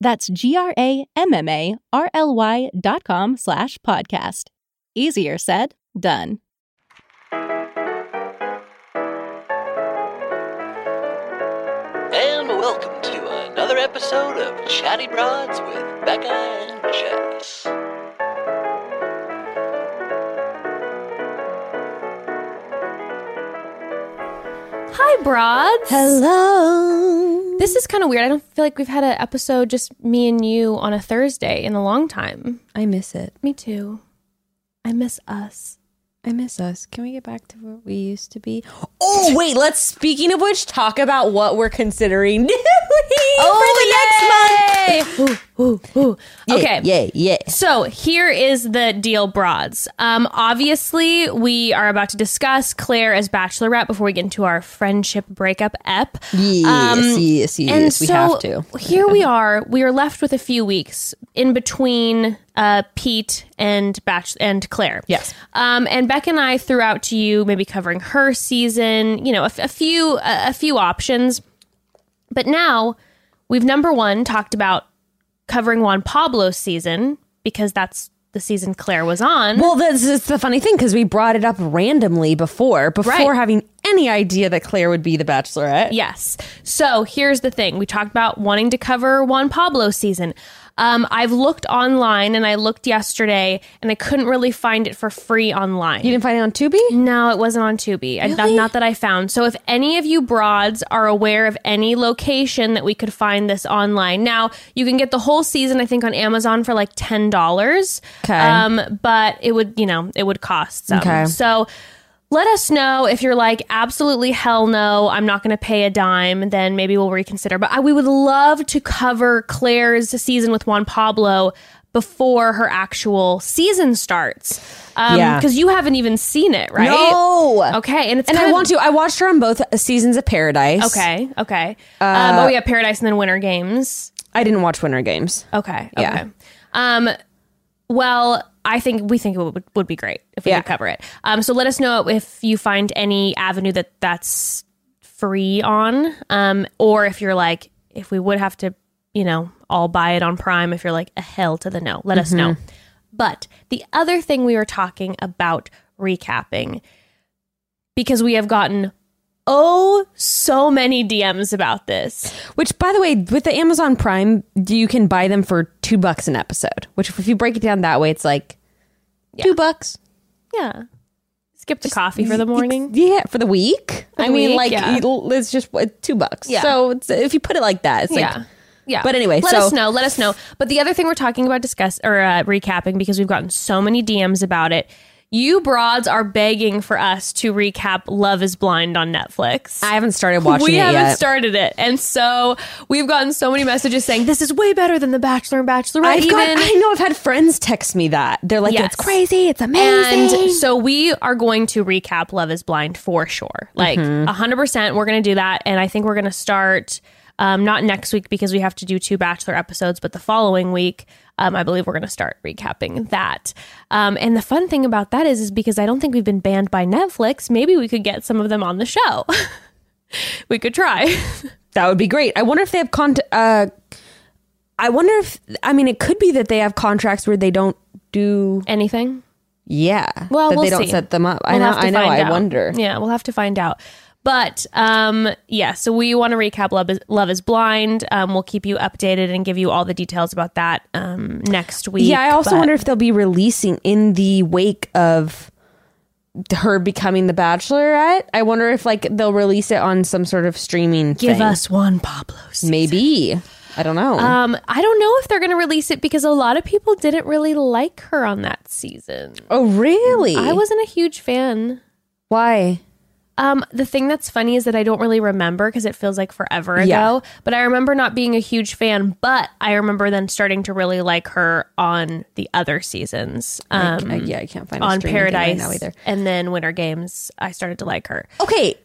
That's G-R-A-M-M-A-R-L-Y dot com slash podcast. Easier said, done. And welcome to another episode of Chatty Broads with Bekah and Jess. Hi, broads. Hello. This is kind of weird. I don't feel like we've had an episode just me and you on a Thursday in a long time. I miss it. Me too. I miss us. I miss us. Can we get back to what we used to be? Oh, wait. Let's, speaking of which, talk about what we're considering doing Oh, for the oh, next month. Ooh, ooh. Yeah, Okay. Yeah, yeah. So here is the deal, broads. Um, obviously, we are about to discuss Clare as Bachelorette before we get into our friendship breakup ep. Yes, Um, yes, yes. and we so have to. here we are. We are left with a few weeks in between uh, Pete and Batch and Clare. Yes. Um, and Beck and I threw out to you maybe covering her season. You know, a, a few a, a few options. But now we've number one talked about covering Juan Pablo's season because that's the season Clare was on. Well, this is the funny thing because we brought it up randomly before, before Right. having any idea that Clare would be the Bachelorette. Yes. So here's the thing. We talked about wanting to cover Juan Pablo season. Um, I've looked online and I looked yesterday and I couldn't really find it for free online. You didn't find it on Tubi? no, it wasn't on Tubi. I, not, Really? not that I found. So if any of you broads are aware of any location that we could find this online, now you can get the whole season, I think, on Amazon for like ten dollars. Okay. Um, but it would, you know, it would cost some. Okay. So let us know if you're like absolutely hell no i'm not going to pay a dime then maybe we'll reconsider but I, we would love to cover clare's season with juan pablo before her actual season starts um Yeah. because you haven't even seen it right No. okay and it's And I want to. I watched her on both seasons of Paradise. okay okay Uh, um oh yeah paradise and then winter games I didn't watch Winter Games. Okay. Yeah. Okay. Um, well, I think we think it would, would be great if we Yeah. could cover it. Um, so let us know if you find any avenue that that's free on, um, or if you're like, if we would have to, you know, all buy it on Prime. If you're like a hell to the no, let us know. But the other thing we were talking about recapping because we have gotten oh so many DMs about this. Which, by the way, with the Amazon Prime, you can buy them for two bucks an episode. Which, if you break it down that way, it's like two bucks. Yeah. Skip the coffee for the morning. Yeah, for the week. For I mean, week, like yeah. it's just uh, two bucks. Yeah. So it's, if you put it like that, it's like yeah. Yeah. But anyway, let so- us know. Let us know. But the other thing we're talking about discuss or uh, recapping because we've gotten so many DMs about it. You broads are begging for us to recap Love is Blind on Netflix. I haven't started watching we it haven't yet. started it. And so we've gotten so many messages saying this is way better than The Bachelor and Bachelorette. I've even. got, I know I've had friends text me that they're like, Yes. it's crazy, it's amazing. And so we are going to recap Love is Blind for sure. Like Mm-hmm. a 100%. We're going to do that. And I think we're going to start um, not next week because we have to do two Bachelor episodes, but the following week, um, I believe we're going to start recapping that. Um, and the fun thing about that is, is because I don't think we've been banned by Netflix, maybe we could get some of them on the show. we could try. that would be great. I wonder if they have con. Uh, I wonder if I mean it could be that they have contracts where they don't do. Anything? Yeah, Well, that we'll they don't see. set them up. I We'll know. have to I know. I out. wonder. Yeah, we'll have to find out. But um, yeah, so we want to recap Love is, Love is Blind. Um, we'll keep you updated and give you all the details about that um, next week. Yeah, I also But- wonder if they'll be releasing in the wake of her becoming the Bachelorette. I wonder if like they'll release it on some sort of streaming. Give thing. us Juan Pablo's. maybe. I don't know. Um, I don't know if they're going to release it because a lot of people didn't really like her on that season. oh, really? I wasn't a huge fan. Why? Um, the thing that's funny is that I don't really remember because it feels like forever ago. Yeah. But I remember not being a huge fan. But I remember then starting to really like her on the other seasons. Um, I- yeah, I can't find on Paradise right now either. and then Winter Games. I started to like her. Okay,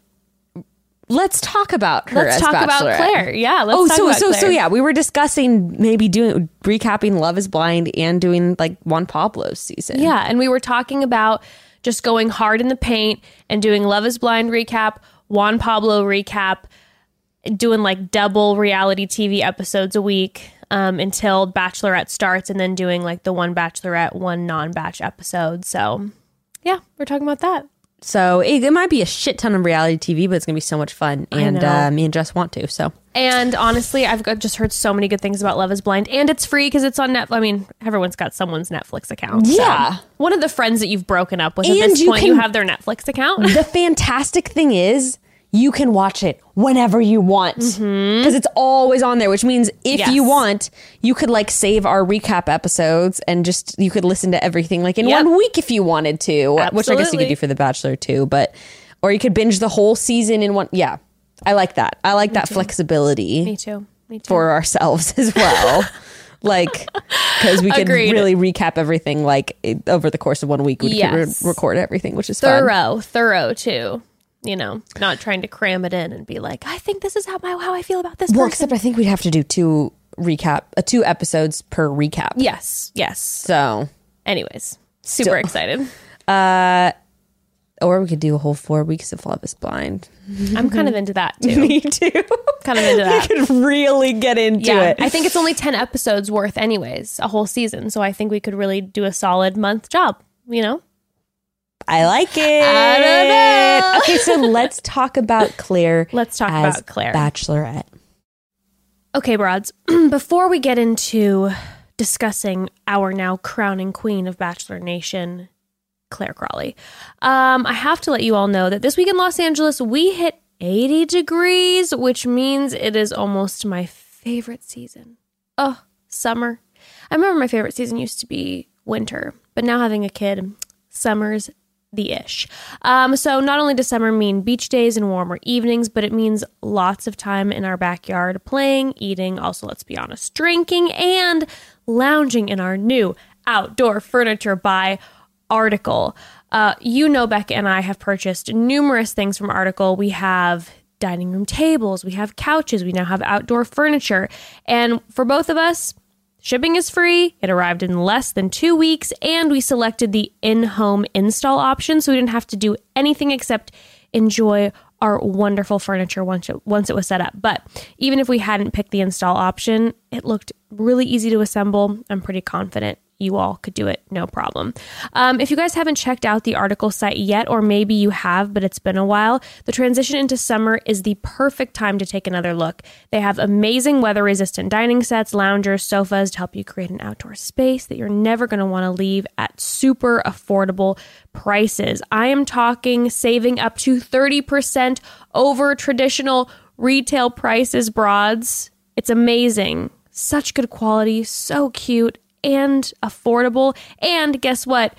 let's talk about her. Let's talk about Clare. Yeah, let's oh, talk so about so so yeah, we were discussing maybe doing recapping Love Is Blind and doing like Juan Pablo's season. Yeah, and we were talking about just going hard in the paint and doing Love is Blind recap, Juan Pablo recap, doing like double reality TV episodes a week um, until Bachelorette starts, and then doing like the one Bachelorette, one non batch episode. So, yeah, we're talking about that. So it, it might be a shit ton of reality TV, but it's gonna be so much fun, and uh, me and Jess want to. So And honestly, I've got, just heard so many good things about Love is Blind, and it's free because it's on Netflix. I mean, everyone's got someone's Netflix account. so. Yeah. One of the friends that you've broken up with at this you point, you have their Netflix account. the fantastic thing is you can watch it whenever you want mm-hmm. because it's always on there which means if Yes. you want you could like save our recap episodes and just you could listen to everything like in Yep. one week if you wanted to which i guess you could do for the bachelor too but or you could binge the whole season in one yeah i like that i like that flexibility Me too. Me too. for ourselves as well like because we can Agreed. really recap everything like over the course of one week we Yes. could re- record everything which is fun thorough, thorough too. You know, not trying to cram it in and be like, I think this is how my how I feel about this Well, person. except I think we'd have to do two recap, uh, two episodes per recap. yes, yes. So, Anyways, super So- excited. or we could do a whole four weeks of Love Is Blind. I'm kind of into that too. Me too. kind of into that. We could really get into Yeah, it. I think it's only ten episodes worth, anyways, a whole season. So I think we could really do a solid month job. You know, I like it. I don't know. Okay, so let's talk about Clare. Let's talk about Clare. Bachelorette. Okay, broads. Before we get into discussing our now crowning queen of Bachelor Nation, Clare Crawley, um, I have to let you all know that this week in Los Angeles, we hit 80 degrees, which means it is almost my favorite season. Oh, summer. I remember my favorite season used to be winter, but now having a kid, summer's the ish. Um, so not only does summer mean beach days and warmer evenings, but it means lots of time in our backyard playing, eating, also let's be honest, drinking and lounging in our new outdoor furniture by Article. Uh, you know, Bekah and I have purchased numerous things from Article. We have dining room tables, we have couches, we now have outdoor furniture, and for both of us. Shipping is free. It arrived in less than two weeks, and we selected the in home install option, so we didn't have to do anything except enjoy our wonderful furniture once it, once it was set up. But even if we hadn't picked the install option, it looked really easy to assemble. I'm pretty confident you all could do it no problem. Um, if you guys haven't checked out the article site yet, or maybe you have, but it's been a while, the transition into summer is the perfect time to take another look. They have amazing weather resistant dining sets, loungers, sofas to help you create an outdoor space that you're never going to want to leave at super affordable prices. I am talking saving up to 30% over traditional retail prices, broads. It's amazing. Such good quality, so cute and affordable. And guess what?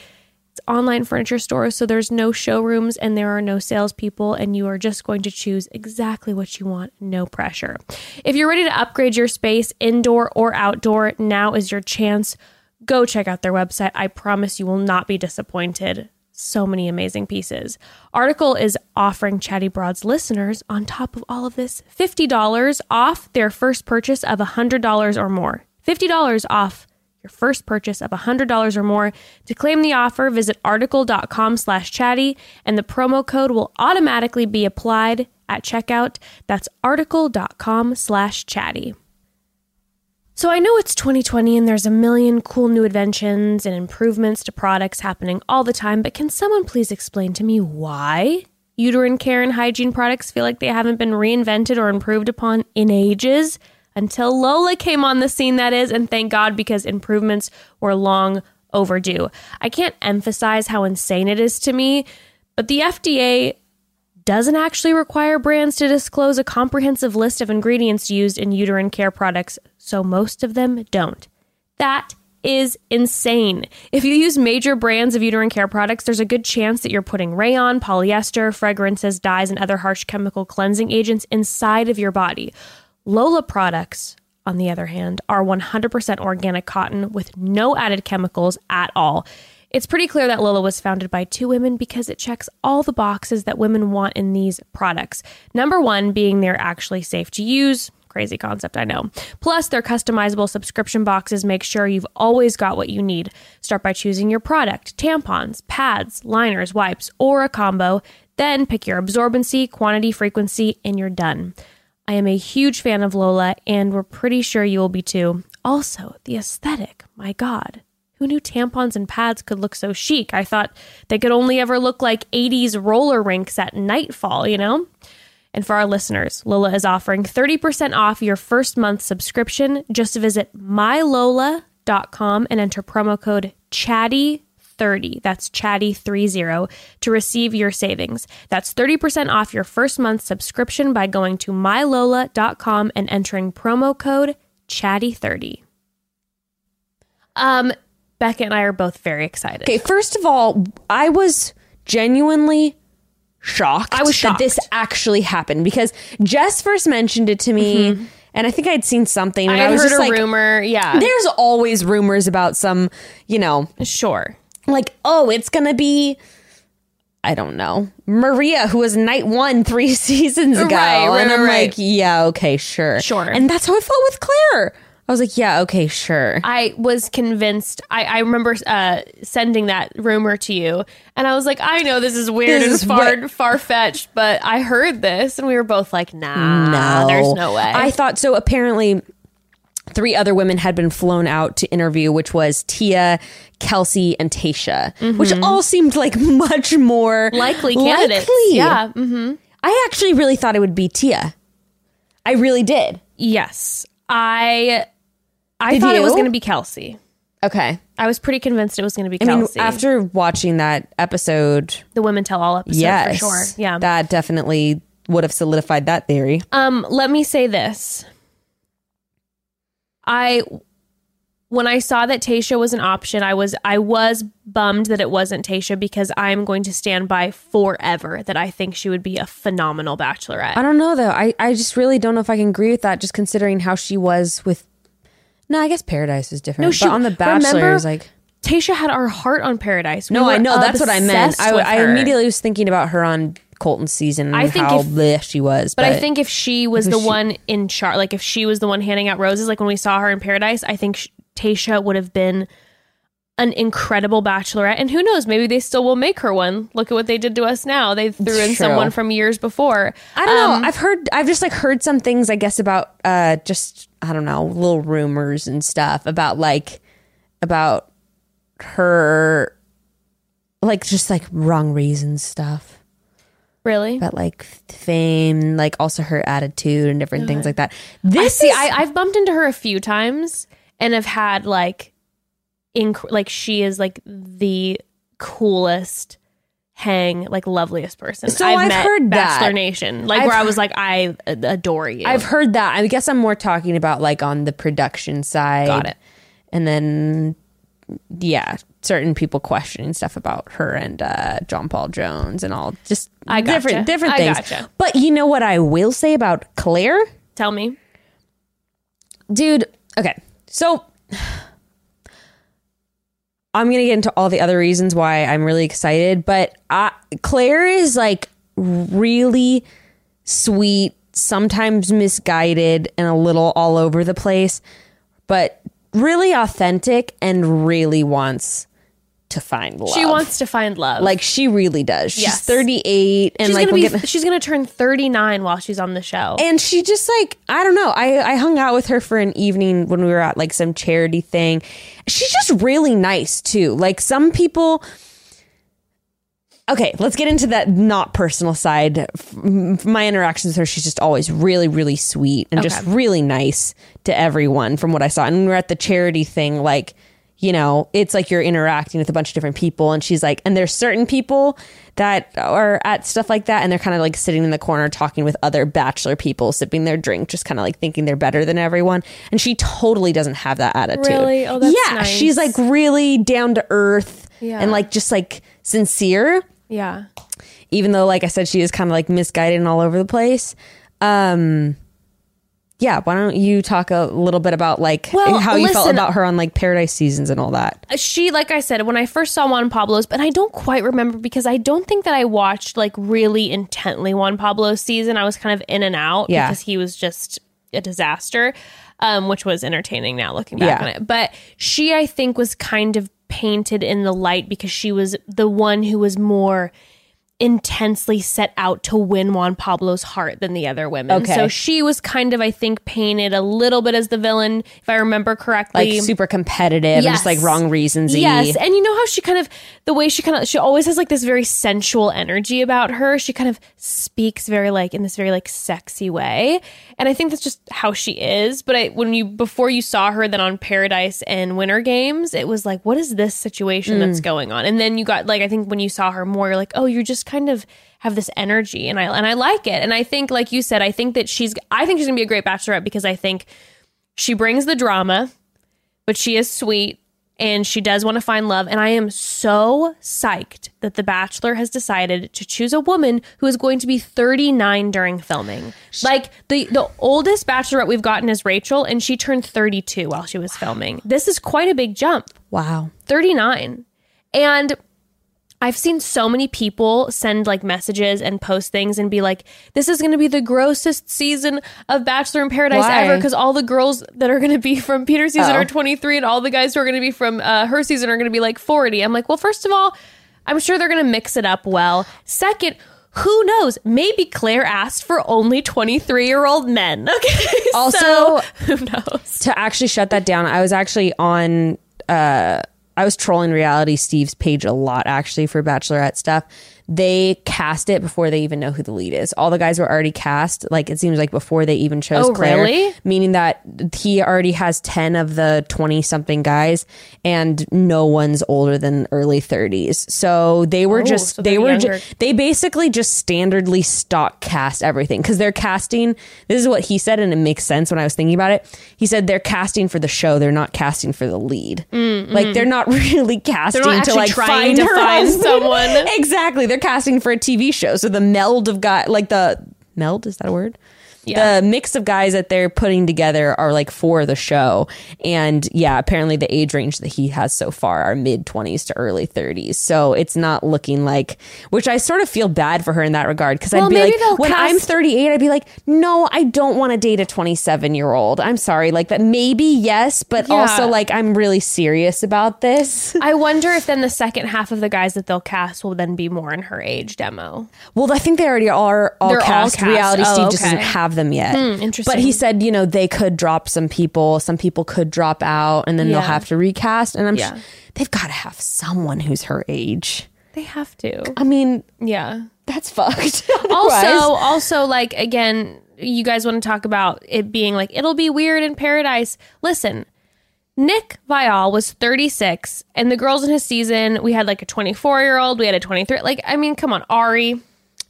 It's online furniture stores, so there's no showrooms and there are no salespeople, and you are just going to choose exactly what you want, no pressure. If you're ready to upgrade your space, indoor or outdoor, now is your chance. Go check out their website. I promise you will not be disappointed. So many amazing pieces. Article is offering Chatty Broads listeners, on top of all of this, $50 off their first purchase of $100 or more. $50 off your first purchase of $100 or more. To claim the offer, visit article.com slash chatty and the promo code will automatically be applied at checkout. That's article.com slash chatty. So I know it's 2020 and there's a million cool new inventions and improvements to products happening all the time, but can someone please explain to me why uterine care and hygiene products feel like they haven't been reinvented or improved upon in ages? Until Lola came on the scene, that is, and thank God because improvements were long overdue. I can't emphasize how insane it is to me But the FDA doesn't actually require brands to disclose a comprehensive list of ingredients used in uterine care products, so most of them don't. That is insane. If you use major brands of uterine care products, there's a good chance that you're putting rayon, polyester, fragrances, dyes, and other harsh chemical cleansing agents inside of your body. Lola products, on the other hand, are 100% organic cotton with no added chemicals at all. It's pretty clear that Lola was founded by two women because it checks all the boxes that women want in these products. Number one being they're actually safe to use. Crazy concept, I know. Plus, their customizable subscription boxes make sure you've always got what you need. Start by choosing your product tampons, pads, liners, wipes, or a combo. Then pick your absorbency, quantity, frequency, and you're done. I am a huge fan of Lola, and we're pretty sure you will be too. Also, the aesthetic, my God. Who knew tampons and pads could look so chic? I thought they could only ever look like 80s roller rinks at nightfall, you know? And for our listeners, Lola is offering 30% off your first month subscription. Just visit mylola.com and enter promo code CHATTY30. That's CHATTY30 to receive your savings. That's 30% off your first month subscription by going to mylola.com and entering promo code CHATTY30. Um, Bekah and I are both very excited. Okay, first of all, I was genuinely shocked. I was that this actually happened because Jess first mentioned it to me, and I think I'd seen something. And Mm-hmm. I I, was heard just a like, rumor. Yeah. There's always rumors about some, you know, Sure. Like oh, it's gonna be. I don't know. Maria, who was night one three seasons ago. Right, right, and I'm right. like, yeah, okay, sure. Sure. And that's how I felt with Clare. I was like, yeah, okay, sure. I was convinced. I, I remember uh, sending that rumor to you, and I was like, I know this is weird This and far fetched but I heard this, and we were both like, Nah, no, there's no way. I thought so. Apparently, three other women had been flown out to interview, which was Tia, Kelsey, and Tasha, which all seemed like much more Mm-hmm. likely candidates. likely. Yeah. hmm I actually really thought it would be Tia. I really did. Yes. I. I Did thought it was going to be Kelsey. Okay. I was pretty convinced it was going to be I mean, Kelsey. after watching that episode, the Women Tell All episode, yes, for sure. Yeah. that definitely would have solidified that theory. Um, let me say this. I when I saw that Tasha was an option, I was I was bummed that it wasn't Tasha because I'm going to stand by forever that I think she would be a phenomenal bachelorette. I don't know though. I, I just really don't know if I can agree with that, just considering how she was with. No, I guess Paradise is different. No, but she- on The Bachelor, remember- is like. Tasha had our heart on Paradise. We No, I know that's what I meant. I, I immediately was thinking about her on Colton's season and I think how if- bleh she was. But I think if she was the she- one in charge, like if she was the one handing out roses, like when we saw her in Paradise, I think sh- Tasha would have been an incredible bachelorette. And who knows, maybe they still will make her one. Look at what they did to us now. They threw in True. someone from years before. I don't Um, know. I've heard. I've just like heard some things. I guess about uh just I don't know little rumors and stuff about like about her like just like wrong reasons stuff Really? But like fame, like also her attitude and different things like that. I This see. is I, I've bumped into her a few times and have had like, inc- like she is like the coolest hang, like loveliest person. So I've heard that. Bachelor Nation, like I've where I was like, I adore you. I've heard that. I guess I'm more talking about like on the production side. Got it. And then yeah, certain people questioning stuff about her and uh, John Paul Jones and all just I gotcha. different different I things. gotcha. But you know what I will say about Clare? Tell me. Dude, okay. So I'm going to get into all the other reasons why I'm really excited, but I, Clare is like really sweet, sometimes misguided and a little all over the place, but really authentic and really wants to find love. She wants to find love. like she really does. She's Yes. 38 and she's like gonna we'll be. get- she's gonna turn thirty nine while she's on the show. and she just like I don't know. I I hung out with her for an evening when we were at like some charity thing. She's just really nice too. Like some people. Okay, let's get into that not personal side. F- m- My interactions with her, she's just always really, really sweet and just really nice to everyone from what I saw. And when we were at the charity thing, like, you know, it's like you're interacting with a bunch of different people. And she's like, and there's certain people that are at stuff like that, and they're kind of like sitting in the corner talking with other bachelor people, sipping their drink, just kind of like thinking they're better than everyone. And she totally doesn't have that attitude. Really? Oh, that's yeah. nice. She's like really down to earth Yeah. and like just like sincere Yeah. even though like i said she is kind of like misguided and all over the place um yeah why don't you talk a little bit about like Well, how you felt about her on like paradise seasons and all that she like i said when i first saw juan pablo's but i don't quite remember because i don't think that i watched like really intently juan pablo's season i was kind of in and out Yeah. because he was just a disaster um, which was entertaining now looking back Yeah. on it but she i think was kind of painted in the light because she was the one who was more intensely set out to win Juan Pablo's heart than the other women. Okay. So she was kind of, I think, painted a little bit as the villain, if I remember correctly. like super competitive and just like wrong reasons Yes, and you know how she kind of the way she kind of she always has like this very sensual energy about her. She kind of speaks very like in this very like sexy way, and I think that's just how she is. But I when you before you saw her then on Paradise and Winter Games, it was like, what is this situation that's mm. going on? And then you got like I think when you saw her more, you're like, oh, you're just kind of have this energy, and I and I like it. And I think like you said, I think that she's I think she's gonna be a great bachelorette because I think she brings the drama but she is sweet and she does want to find love. And I am so psyched that The Bachelor has decided to choose a woman who is going to be 39 during filming. Like the the oldest bachelorette we've gotten is Rachel, and she turned 32 while she was filming. This is quite a big jump. wow 39. And I've seen so many people send like messages and post things and be like, this is going to be the grossest season of Bachelor in Paradise Why? ever because all the girls that are going to be from Peter's season Oh. are 23 and all the guys who are going to be from uh, her season are going to be like 40. I'm like, well, first of all, I'm sure they're going to mix it up well. Second, who knows? Maybe Clare asked for only 23 year old men. Okay. Also- so, who knows? to actually shut that down i was actually on uh i was trolling reality steve's page a lot actually for bachelorette stuff they cast it before they even know who the lead is. All the guys were already cast like it seems like before they even chose Oh, clare really? meaning that he already has 10 of the 20 something guys and no one's older than early 30s so they were Oh, just so they were ju- they basically just standardly stock cast everything. Because they're casting this is what he said and it makes sense when i was thinking about it. He said they're casting for the show they're not casting for the lead. Like they're not really casting Mm, not to like trying find to find someone. exactly they're casting for a tv show. So the meld of guy like the meld? Is that a word Yeah. the mix of guys that they're putting together are like for the show and yeah apparently the age range that he has so far are mid 20s to early 30s so it's not looking like which i sort of feel bad for her in that regard because Well, i'd be like when i'm 38 i'd be like no i don't want to date a 27 year old i'm sorry like that maybe yes but Yeah. also like i'm really serious about this I wonder if then the second half of the guys that they'll cast will then be more in her age demo. Well, I think they already are all They're all cast. cast. Reality Oh, Steve just doesn't have them yet. interesting. But he said, you know, they could drop some people. Some people could drop out, and then they'll have to recast. And I'm Yeah. sh- they've got to have someone who's her age. They have to. I mean, Yeah. that's fucked. Also, also like again, you guys want to talk about it being like it'll be weird in paradise. Listen, Nick Viall was 36, and the girls in his season, we had like a 24 year old, we had a 23. Like, I mean, come on, Ari.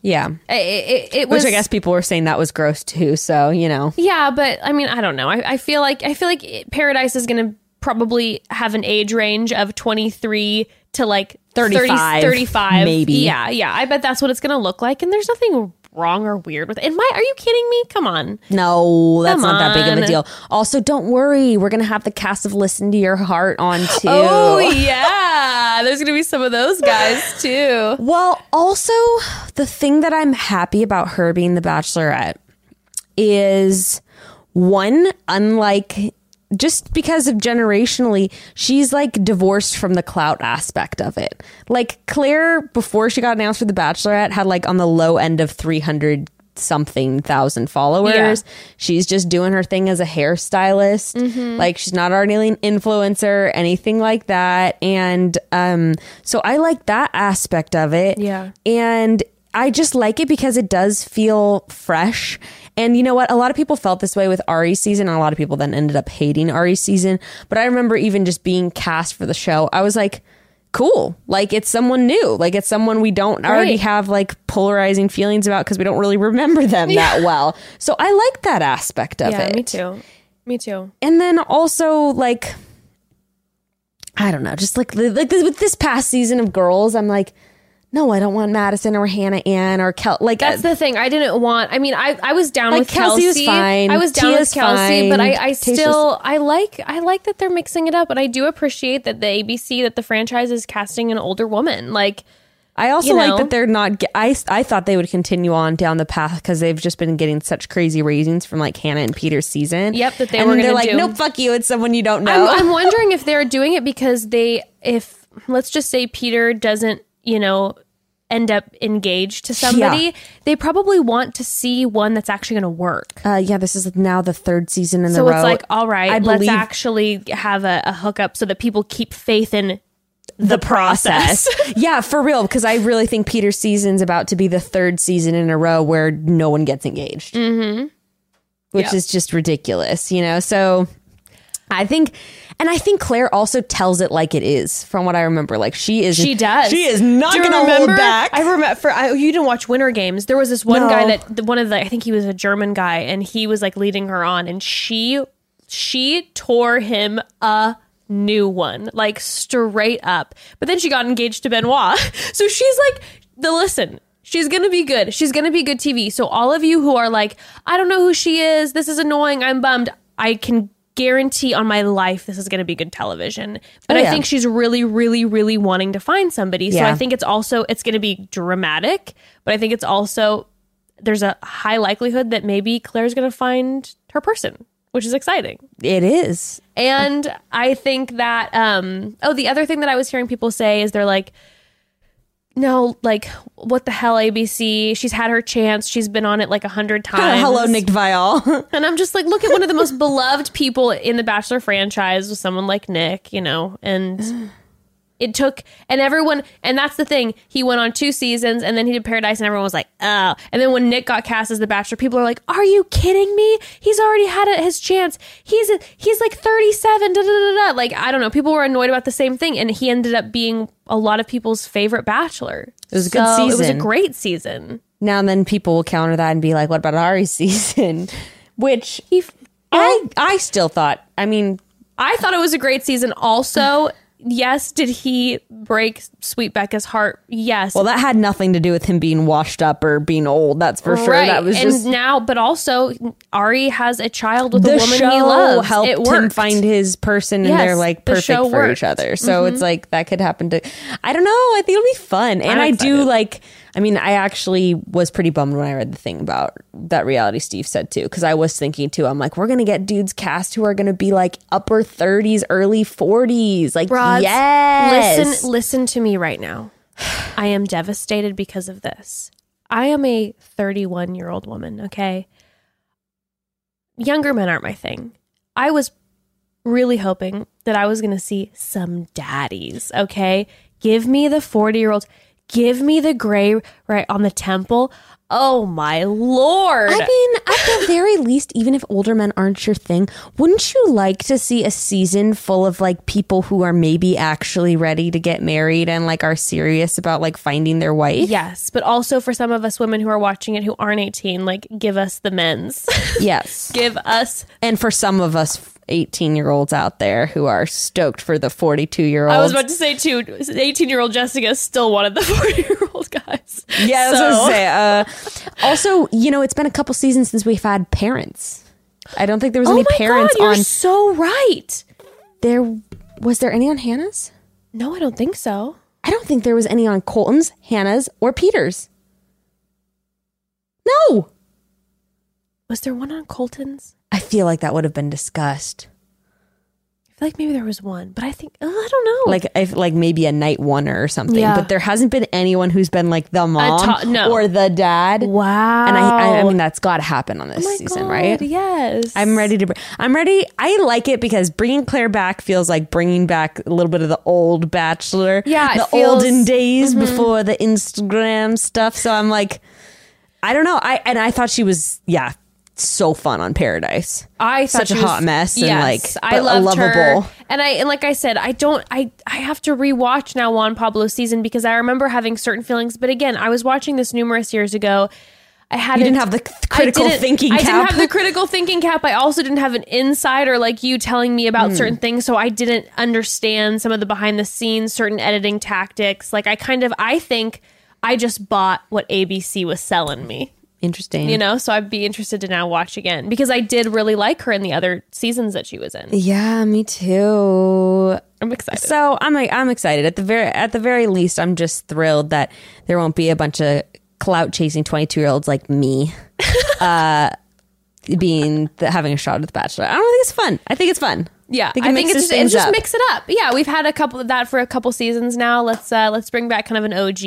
Yeah. It, it, it was. Which I guess people were saying that was gross too. So you know, Yeah, but I mean, I don't know. I, I feel like I feel like it- Paradise is going to probably have an age range of 23 to like 30 35, 35 maybe. Yeah, yeah. I bet that's what it's going to look like and there's nothing wrong or weird with it. And my are you kidding me? Come on. no, that's Come not that big of a on. deal. Also, don't worry, we're gonna have the cast of Listen to Your Heart on too. Oh yeah. There's going to be some of those guys too. Well, also, the thing that I'm happy about her being the bachelorette is one, unlike just because of generationally, she's like divorced from the clout aspect of it. Like Clare, before she got announced for the bachelorette, had like on the low end of 300 something thousand followers. She's just doing her thing as a hairstylist. Mm-hmm. Like she's not already an influencer, anything like that. And um, so I like that aspect of it. Yeah. And I just like it because it does feel fresh. And you know what? A lot of people felt this way with Ari's season, and a lot of people then ended up hating Ari's season. But I remember even just being cast for the show, I was like, cool. Like it's someone new. Like it's someone we don't already have like polarizing feelings about because we don't really remember them that well. So I like that aspect of yeah, it. me too. Me too. And then also like I don't know, just like like with this past season of girls, I'm like, no, I don't want Madison or Hannah Ann or Kel. Like That's uh, the thing. I didn't want. I mean, I, I was down Like, with Kelsey Kelsey. fine. I was down Tia's with Kelsey, but I. I still I like I like that they're mixing it up, and I do appreciate that the ABC that the franchise is casting an older woman. Like I also you like that they're not. ge- I I thought they would continue on down the path because they've just been getting such crazy ratings from like Hannah and Peter's season. Yep, that they and were they're like, do. no, fuck you. It's someone you don't know. I'm, I'm wondering if they're doing it because they, if let's just say Peter doesn't, you know, end up engaged to somebody, Yeah. they probably want to see one that's actually going to work. uh, yeah, this is now the third season in So a row. So it's like, all right, I let's believe actually have a, a hookup so that people keep faith in the, process. yeah, for real. Because I really think Peter's season's about to be the third season in a row where no one gets engaged. Mm-hmm. Which Yep. is just ridiculous, you know? So I think, and I think Clare also tells it like it is, from what I remember. Like she is. She does. She is not going to hold remember? back. I remember. For, I, you didn't watch Winter Games. There was this one No. guy that one of the. I think he was a German guy, and he was like leading her on, and she she tore him a new one, like straight up. But then she got engaged to Benoit, so she's like the listen. She's gonna be good. She's gonna be good TV. So all of you who are like, I don't know who she is. This is annoying. I'm bummed. I can guarantee on my life this is gonna be good television. But Oh, I think she's really, really, really wanting to find somebody. So I think it's also it's gonna be dramatic, but I think it's also there's a high likelihood that maybe Clare's gonna find her person, which is exciting. it is. And I think that um oh the other thing that I was hearing people say is they're like no, like what the hell ABC? She's had her chance. She's been on it like a hundred times. Hello, Nick Viall. And I'm just like, look at one of the most beloved people in the Bachelor franchise with someone like Nick, you know, and it took, and everyone, and that's the thing. He went on two seasons and then he did Paradise and everyone was like, oh. And then when Nick got cast as the Bachelor, people are like, are you kidding me? He's already had it, his chance. He's, a, he's like 37, da da da da. Like, I don't know. People were annoyed about the same thing. And he ended up being a lot of people's favorite Bachelor. It was a good season. It was a great season. now and then people will counter that and be like, what about Ari's season? Which He, f- I, I still thought, I mean, I thought it was a great season. Also, yes, did he break Sweet Becca's heart? Yes. well, that had nothing to do with him being washed up or being old. That's for sure. right. That was and just now, but also Ari has a child with the a woman show he loves. helped it him find his person and they're like perfect show for worked. each other. So it's mm-hmm. like that could happen to I don't know. I think it'll be fun. And I do like I mean, I actually was pretty bummed when I read the thing about that reality Steve said too, because I was thinking too, I'm like, we're gonna get dudes cast who are gonna be like upper 30s, early 40s. Like Rods, yes. Listen, listen to me right now. I am devastated because of this. I am a 31 year old woman, okay? Younger men aren't my thing. I was really hoping that I was going to see some daddies, okay? Give me the 40 year olds. Give me the gray right on the temple. Oh my lord. I mean, at the very least, even if older men aren't your thing, wouldn't you like to see a season full of like people who are maybe actually ready to get married and like are serious about like finding their wife? yes, but also for some of us women who are watching it who aren't 18, like give us the men's. Yes. give us And for some of us 18 year olds out there who are stoked for the 42 year old. I was about to say too. Eighteen year old Jessica still wanted the forty year old guys. Yeah, I was So- say. Uh, also, you know, it's been a couple seasons since we've had parents. I don't think there was Oh any parents god, you're on. so right. There was there any on Hannah's? No, I don't think so. I don't think there was any on Colton's, Hannah's, or Peter's. No, Was there one on Colton's? I feel like that would have been discussed. I feel like maybe there was one, but I think oh, I don't know. Like if like maybe a night oneer or something. Yeah. But there hasn't been anyone who's been like the mom to- no. or the dad. wow. And I, I, I mean that's got to happen on this Oh season, God, right? Yes. I'm ready to. br- I'm ready. I like it because bringing Clare back feels like bringing back a little bit of the old Bachelor. Yeah, the feels- Mm-hmm. olden days before the Instagram stuff. So I'm like, I don't know. I and I thought she was yeah so fun on Paradise. I Such a was- hot mess and, like, I loved lovable. her. And I and like I said, I don't I I have to rewatch now Juan Pablo's season because I remember having certain feelings. But again, I was watching this numerous years ago. I had You didn't have the critical thinking I didn't have the critical thinking cap. I also didn't have an insider like you telling me about hmm. certain things, so I didn't understand some of the behind the scenes, certain editing tactics. Like I kind of I think I just bought what ABC was selling me Interesting. you know so i'd be interested to now watch again because i did really like her in the other seasons that she was in Yeah, me too. i'm excited So I'm like I'm excited. At the very at the very least, I'm just thrilled that there won't be a bunch of clout chasing 22 year olds like me, uh, being the, having a shot at the Bachelor. I don't think it's fun. I think it's fun. yeah i think mix it's this just, it's just mix it up yeah we've had a couple of that for a couple seasons now let's uh let's bring back kind of an og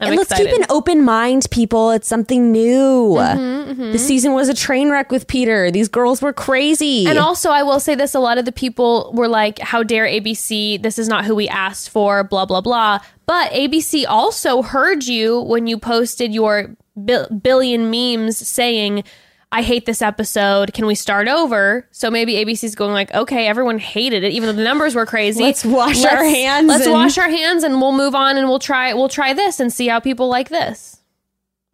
i'm and let's keep an open mind, people. It's something new. Mm-hmm, The season was a train wreck with Peter. These girls were crazy. and also, I will say this: a lot of the people were like, "How dare ABC? This is not who we asked for." Blah blah blah. But ABC also heard you when you posted your bil- billion memes saying, "I hate this episode. Can we start over?" So maybe ABC's going like, "Okay, everyone hated it, even though the numbers were crazy. Let's wash our hands Let's and- wash our hands, and we'll move on, and we'll try. We'll try this and see how people like this."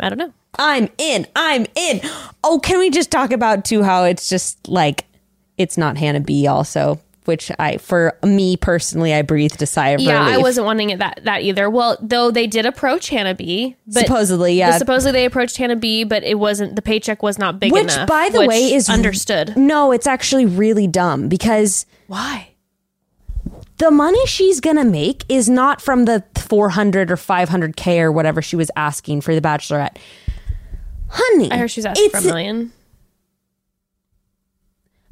I don't know. I'm in. I'm in. Oh, can we just talk about too how it's just like it's not Hannah B. Also, which I for me personally, I breathed a sigh of Yeah, I wasn't wanting it that that either. Well, though they did approach Hannah B, but Supposedly, yeah. supposedly they approached Hannah B, but it wasn't the paycheck was not big Which, enough. Which, by the which way, is understood. No, it's actually really dumb because Why? the money she's gonna make is not from the 400 or 500k or whatever she was asking for the Bachelorette. Honey, I heard she's asking for a million.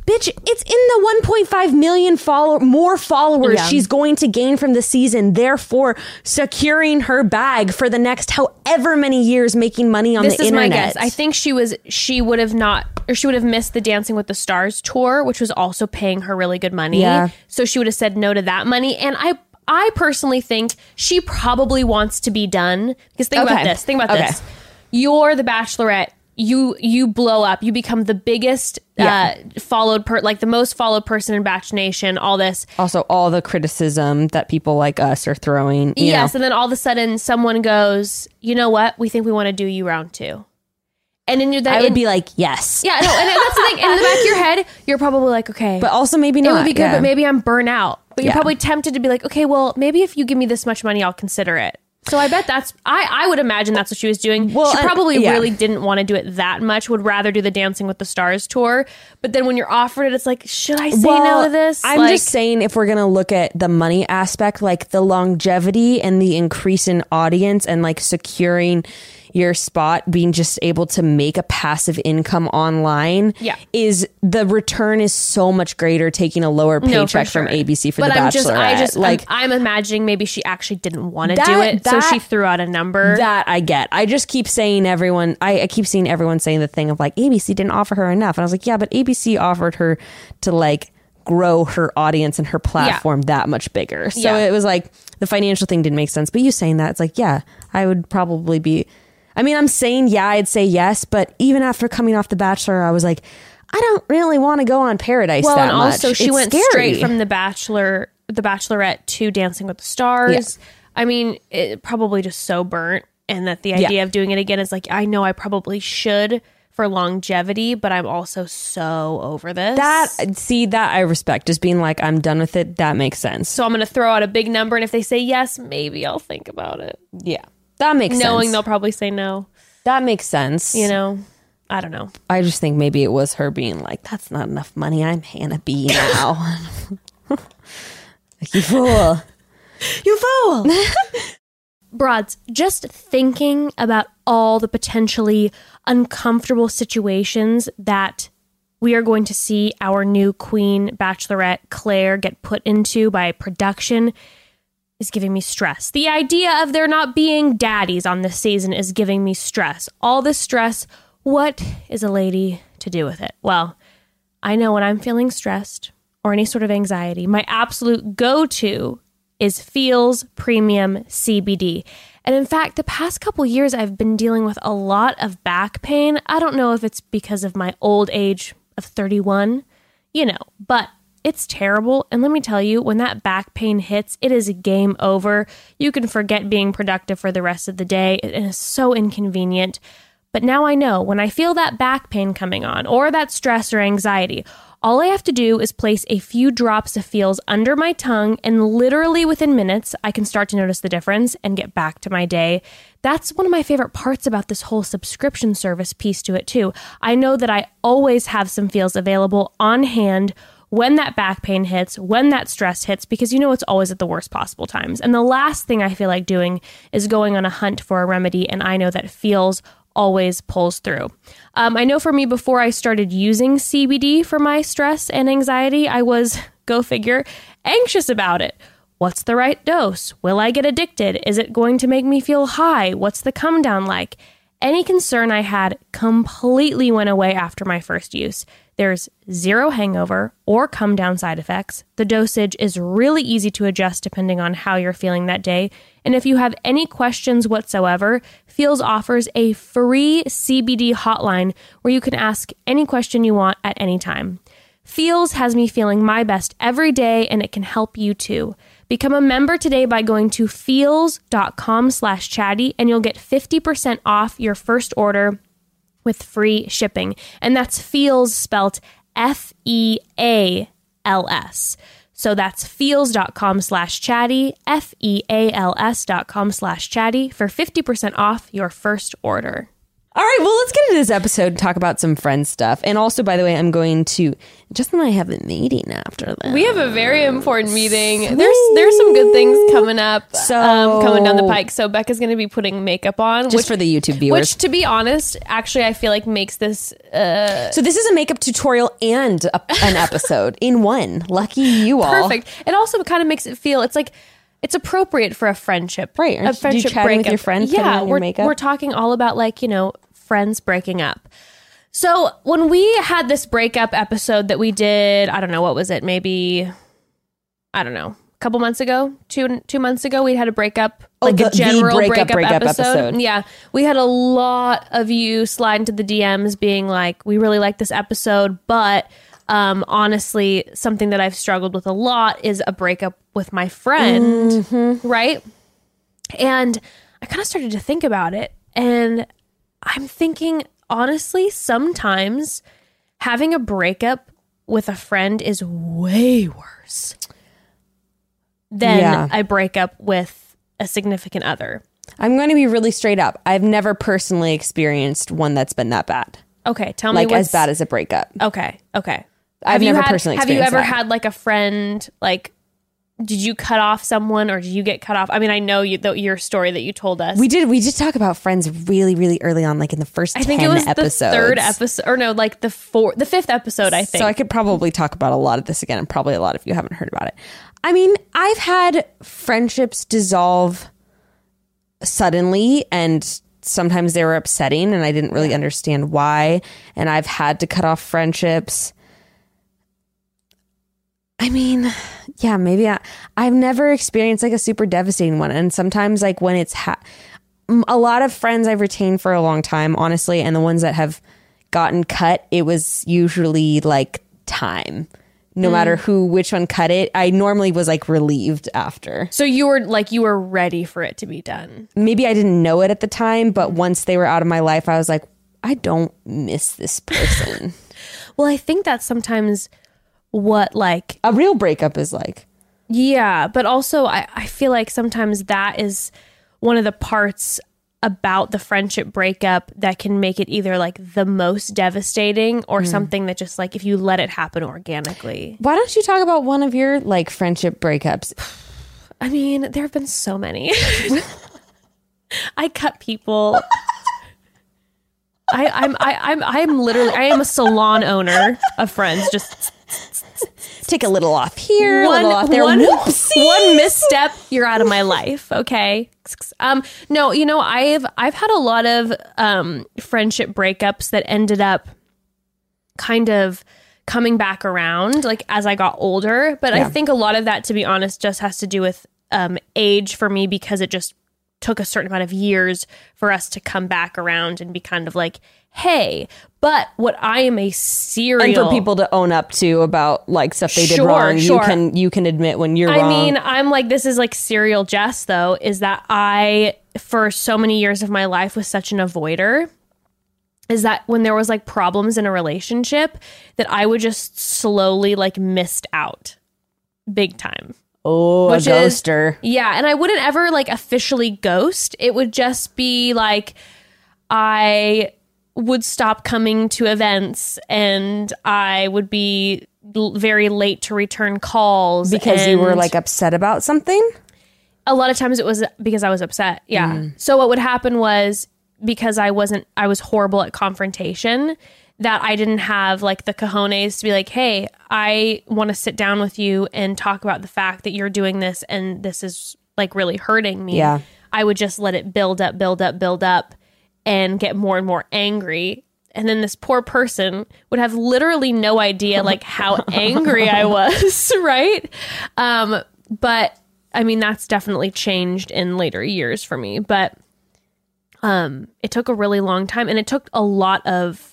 Bitch, it's in the 1.5 million follow more followers Yeah. she's going to gain from the season, therefore securing her bag for the next however many years making money on This the is my guess. I think she was she would have not or she would have missed the Dancing with the Stars tour, which was also paying her really good money. Yeah. So she would have said no to that money. And I I personally think she probably wants to be done. Because think about this. Think about Okay. this. You're the bachelorette. You you blow up. You become the biggest Yeah. uh followed per like the most followed person in Batch Nation, all this. also all the criticism that people like us are throwing. You yes, know. and then all of a sudden someone goes, you know what? We think we want to do you round two. And then you're that I would in- be like, yes. Yeah, no, and that's the thing. In the back of your head, you're probably like, okay, But also maybe it would be good, yeah. but maybe I'm burnt out. But you're Yeah. probably tempted to be like, okay, well, maybe if you give me this much money, I'll consider it. So I bet that's I I would imagine that's what she was doing. Well, she and- probably yeah. really didn't want to do it that much. Would rather do the Dancing with the Stars tour. But then when you're offered it, it's like, should I say no to this? I'm Like, just saying, if we're gonna look at the money aspect, like the longevity and the increase in audience, and like securing your spot, being just able to make a passive income online, Yeah. is the return is so much greater taking a lower No, for paycheck from. ABC for but the I'm Bachelorette. just, I just, like I'm, I'm imagining maybe she actually didn't want to do That- it, so she threw out a number. that I get. I just keep saying everyone. I, I keep seeing everyone saying the thing of like ABC didn't offer her enough, and I was like, yeah, but ABC offered her to like grow her audience and her platform that much bigger. So Yeah. it was like the financial thing didn't make sense. But you saying that, it's like, yeah, I would probably be. I mean, I'm saying yeah, I'd say yes, but even after coming off The Bachelor, I was like, I don't really want to go on Paradise. well, and also she It's went scary. straight from the Bachelor, the Bachelorette to Dancing with the Stars. I mean, it probably just so burnt, and that the idea of doing it again is like, I know I probably should for longevity, but I'm also so over this. that. See that I respect. Just being like, I'm done with it. That makes sense. so I'm going to throw out a big number, and if they say yes, maybe I'll think about it, Yeah, that makes knowing sense. they'll probably say no. That makes sense. You know, I don't know. I just think maybe it was her being like, "That's not enough money. I'm Hannah B now." like, you fool! You fool! Broads, just thinking about all the potentially uncomfortable situations that we are going to see our new queen bachelorette Clare get put into by production is giving me stress. The idea of there not being daddies on this season is giving me stress. All this stress, what is a lady to do with it? Well, I know when I'm feeling stressed or any sort of anxiety, my absolute go to is Feals Premium CBD. And in fact, the past couple years, I've been dealing with a lot of back pain. I don't know if it's because of my old age of 31, you know, but it's terrible. And let me tell you, when that back pain hits, it is game over. You can forget being productive for the rest of the day. It is so inconvenient. But now I know when I feel that back pain coming on, or that stress or anxiety, all I have to do is place a few drops of feals under my tongue, and literally within minutes, I can start to notice the difference and get back to my day. That's one of my favorite parts about this whole subscription service piece to it, too. I know that I always have some feals available on hand when that back pain hits, when that stress hits, because you know it's always at the worst possible times. And the last thing I feel like doing is going on a hunt for a remedy, and I know that Feals always pulls through. Um, I know for me, before I started using CBD for my stress and anxiety, I was, go figure, anxious about it. What's the right dose? Will I get addicted? Is it going to make me feel high? What's the come down like? Any concern I had completely went away after my first use. There's zero hangover or come down side effects. The dosage is really easy to adjust depending on how you're feeling that day. And if you have any questions whatsoever, Feals offers a free CBD hotline where you can ask any question you want at any time. Feals has me feeling my best every day and it can help you too. Become a member today by going to feals.com slash chatty and you'll get 50% off your first order with free shipping. And that's Feals spelt F E A L S. So that's feals.com slash chatty, F E A L S dot com slash chatty for 50% off your first order. All right, well, let's get into this episode and talk about some friend stuff. And also, by the way, I'm going to Justin and I have a meeting after that. We have a very important meeting. There's there's some good things coming up, So- um, coming down the pike. So Bekah's going to be putting makeup on, just which, for the YouTube viewers. which, to be honest, actually, I feel like makes this uh, so this is a makeup tutorial and a, an episode in one. Lucky you all. perfect. It also kind of makes it feel it's like it's appropriate for a friendship, Right. A you friendship chatting with breakup. your friends, Yeah, we're makeup? we're talking all about like you know friends breaking up. So when we had this breakup episode that we did, I don't know what was it, maybe I don't know, a couple months ago, two two months ago, we had a breakup, Oh, like the- a general breakup, breakup, breakup episode. episode. Yeah, we had a lot of you slide into the DMs being like, "We really like this episode, but." Um, honestly, something that I've struggled with a lot is a breakup with my friend, Mm-hmm. right? And I kind of started to think about it. And I'm thinking, honestly, sometimes having a breakup with a friend is way worse than Yeah. a breakup with a significant other. I'm going to be really straight up. I've never personally experienced one that's been that bad. Okay, tell Like me what's as bad as a breakup. Okay, okay. I've Have you never had- personally Have you ever that. had like a friend like? Did you cut off someone, or did you get cut off? I mean, I know you, the, your story that you told us. We did we did talk about friends really really early on like in the first I think 10 it was episodes. the third episode, or no, like the four, the fifth episode. I think. So I could probably talk about a lot of this again, and probably a lot of you haven't heard about it. I mean, I've had friendships dissolve suddenly, and sometimes they were upsetting, and I didn't really understand why. And I've had to cut off friendships. I mean, yeah, maybe I, I've never experienced like a super devastating one, and sometimes like when it's ha- a lot of friends I've retained for a long time, honestly, and the ones that have gotten cut, it was usually like time. No mm. matter who, which one cut it, I normally was like relieved after. So you were like you were ready for it to be done. Maybe I didn't know it at the time, but once they were out of my life, I was like, I don't miss this person. Well, I think that sometimes what like a real breakup is like. yeah, but also I, I feel like sometimes that is one of the parts about the friendship breakup that can make it either like the most devastating or hmm. something that just like if you let it happen organically. Why don't you talk about one of your like friendship breakups? I mean, there have been so many. I cut people. I I'm I, I'm I'm literally I am a salon owner of friends. Just Take a little off here, a one little off there. one, one misstep, you're out of my life. Okay. Um. No, you know I've I've had a lot of um friendship breakups that ended up kind of coming back around like as I got older. But I think a lot of that, to be honest, just has to do with um, age for me because it just took a certain amount of years for us to come back around and be kind of like, hey. But what I am a serial and for people to own up to about like stuff they did Sure, wrong, sure. you can you can admit when you're I wrong. mean, I'm like, this is like serial Jess, though, is that I, for so many years of my life, was such an avoider. Is that when there was like problems in a relationship, that I would just slowly like missed out big time. Oh, a which is- ghoster. Yeah, and I wouldn't ever like officially ghost. It would just be like I would stop coming to events and I would be l- very late to return calls because you were like upset about something. a lot of times it was because I was upset. Yeah. Mm. So what would happen was because I wasn't I was horrible at confrontation that I didn't have like the cojones to be like, "Hey, I want to sit down with you and talk about the fact that you're doing this and this is like really hurting me." Yeah. I would just let it build up, build up, build up and get more and more angry. And then this poor person would have literally no idea like how angry I was, right? Um, but I mean that's definitely changed in later years for me. But um it took a really long time and it took a lot of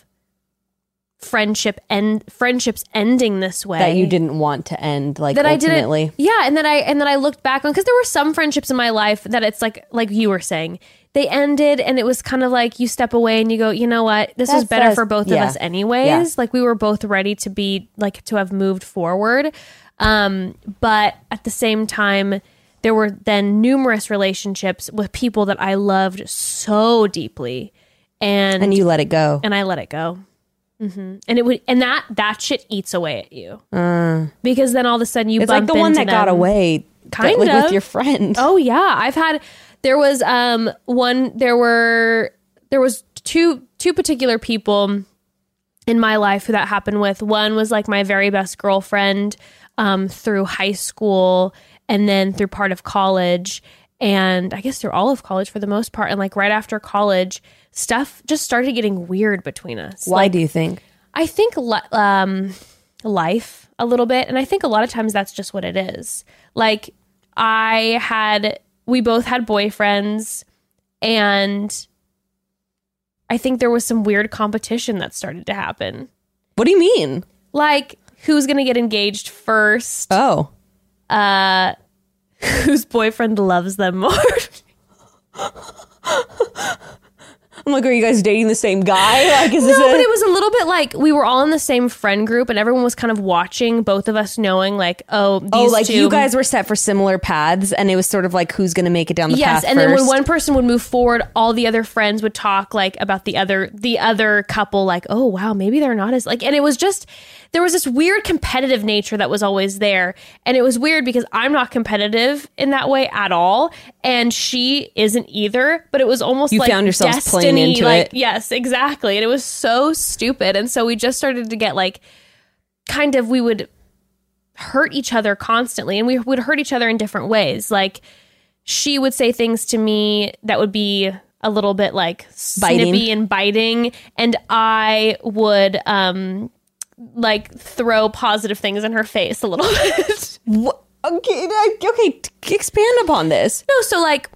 friendship and friendships ending this way that you didn't want to end like that ultimately. I didn't. Yeah, and then I and then I looked back on because there were some friendships in my life that it's like like you were saying they ended and it was kind of like you step away and you go, you know what, this was better us- for both yeah. of us anyways. Yeah. Like we were both ready to be like to have moved forward, um, but at the same time. There were then numerous relationships with people that I loved so deeply, and and you let it go. and I let it go. Hmm And it would, and that that shit eats away at you because then all of a sudden you Uh. It's like the one that got away, Kind like of. with your friend. Oh yeah, I've had. There was um one. There were there was two two particular people in my life who that happened with. One was like my very best girlfriend um, through high school and then through part of college. And I guess through all of college for the most part. And like right after college, stuff just started getting weird between us. Why Like, do you think? I think li- um, life a little bit, and I think a lot of times that's just what it is. Like I had, we both had boyfriends, and I think there was some weird competition that started to happen. What do you mean? Like who's gonna get engaged first? Oh, Uh, whose boyfriend loves them more? I'm like, are you guys dating the same guy? Like, is this No, a- but it was a little bit like we were all in the same friend group, and everyone was kind of watching both of us, knowing like, oh, oh these oh, like two, you guys were set for similar paths, and it was sort of like who's going to make it down the yes path and then when one person would move forward all the other friends would talk like about the other the other couple like oh wow maybe they're not as like and it was just there was this weird competitive nature that was always there. And it was weird because i'm not competitive in that way at all. And she isn't either. But it was almost You like found yourselves destiny playing into like it. yes exactly and it was so stupid and so we just started to get like kind of we would hurt each other constantly and we would hurt each other in different ways like she would say things to me that would be a little bit like Biting. snippy and biting and i would um like throw positive things in her face a little bit Wha- okay, okay, expand upon this. no so like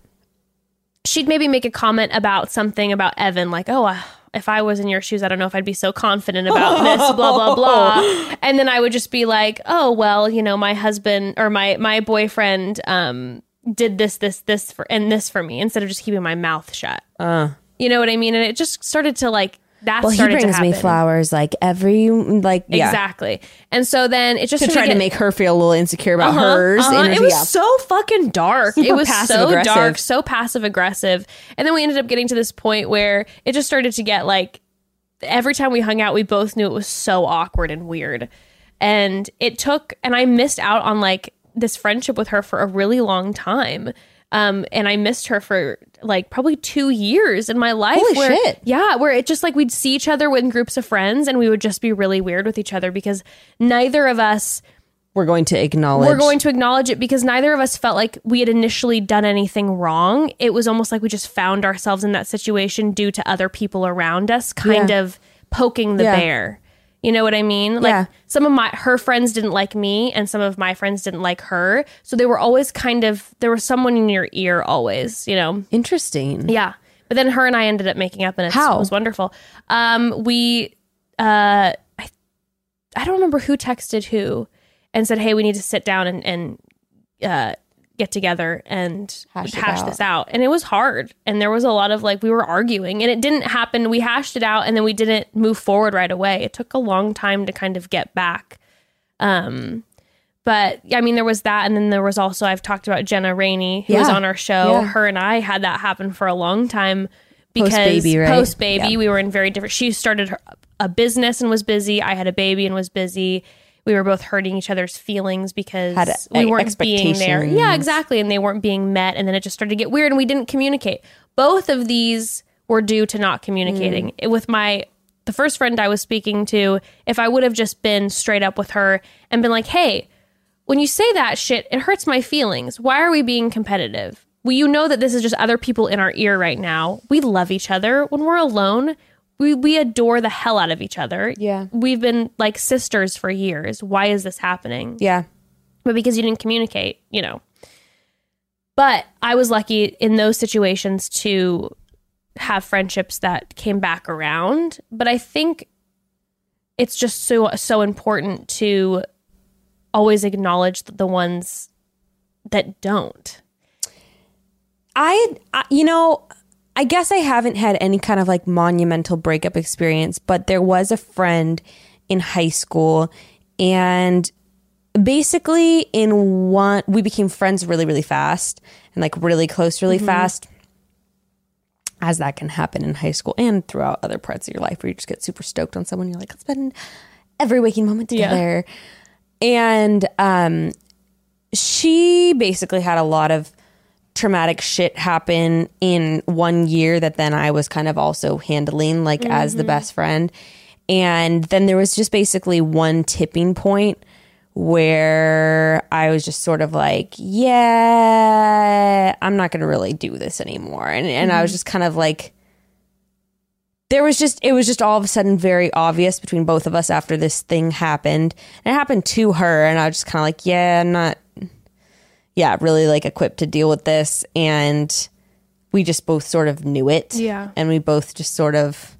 she'd maybe make a comment about something about evan like oh uh, if i was in your shoes i don't know if i'd be so confident about this blah blah blah. And then i would just be like oh well you know my husband or my my boyfriend um did this this this for and this for me instead of just keeping my mouth shut. Uh, you know what i mean? And it just started to like that well, he brings to me flowers like every like yeah exactly and so then it just to started try to get- make her feel a little insecure about uh-huh, hers. uh-huh. and It was yeah. so fucking dark. it was so passive-aggressive. dark, so passive aggressive. And then we ended up getting to this point where it just started to get like every time we hung out, we both knew it was so awkward and weird. And it took, and I missed out on like this friendship with her for a really long time. Um, and I missed her for like probably two years in my life. Holy where, shit. Yeah, where it just like we'd see each other in groups of friends and we would just be really weird with each other because neither of us We're going to acknowledge. we're going to acknowledge it because neither of us felt like we had initially done anything wrong. It was almost like we just found ourselves in that situation due to other people around us kind Yeah. of poking the Yeah. bear. You know what I mean? Like Yeah. some of my her friends didn't like me and some of my friends didn't like her. So they were always kind of there was someone in your ear always, you know. Interesting. Yeah. But then her and I ended up making up and it was wonderful. Um, we, uh, I, I don't remember who texted who and said, Hey, we need to sit down and, and, uh, get together and Hash hash, this out. And it was hard. And there was a lot of like, we were arguing and it didn't happen. We hashed it out and then we didn't move forward right away. It took a long time to kind of get back. Um, but I mean, there was that, and then there was also I've talked about Jenna Rainey, who was on our show. Yeah. Her and I had that happen for a long time because Post-baby, right? post baby, Yeah. we were in very different. She started her, a business and was busy. I had a baby and was busy. We were both hurting each other's feelings because Had, we uh, weren't being there. Yeah, exactly, and they weren't being met, and then it just started to get weird, and we didn't communicate. Both of these were due to not communicating. Mm. It- With my the first friend I was speaking to, if I would have just been straight up with her and been like, "Hey, when you say that shit, it hurts my feelings. Why are we being competitive? Well, you know that this is just other people in our ear right now. We love each other. When we're alone, we, we adore the hell out of each other. Yeah. We've been like sisters for years. Why is this happening? Yeah. But because you didn't communicate, you know. But I was lucky in those situations to have friendships that came back around. But I think it's just so so important to always acknowledge the ones that don't. I, I, you know, I guess I haven't had any kind of like monumental breakup experience, but there was a friend in high school and basically in one we became friends really really fast and like really close really fast. As that can happen in high school and throughout other parts of your life where you just get super stoked on someone you're like let's spend every waking moment Yeah. together. And um she basically had a lot of traumatic shit happen in one year that then I was kind of also handling like as the mm-hmm. best friend. And then there was just basically one tipping point where I was just sort of like, yeah, I'm not going to really do this anymore. And and I was mm-hmm. just kind of like there was just it was just all of a sudden very obvious between both of us after this thing happened. And it happened to her and I was just kind of like, yeah, I'm not yeah, really like equipped to deal with this. And we just both sort of knew it. Yeah. And we both just sort of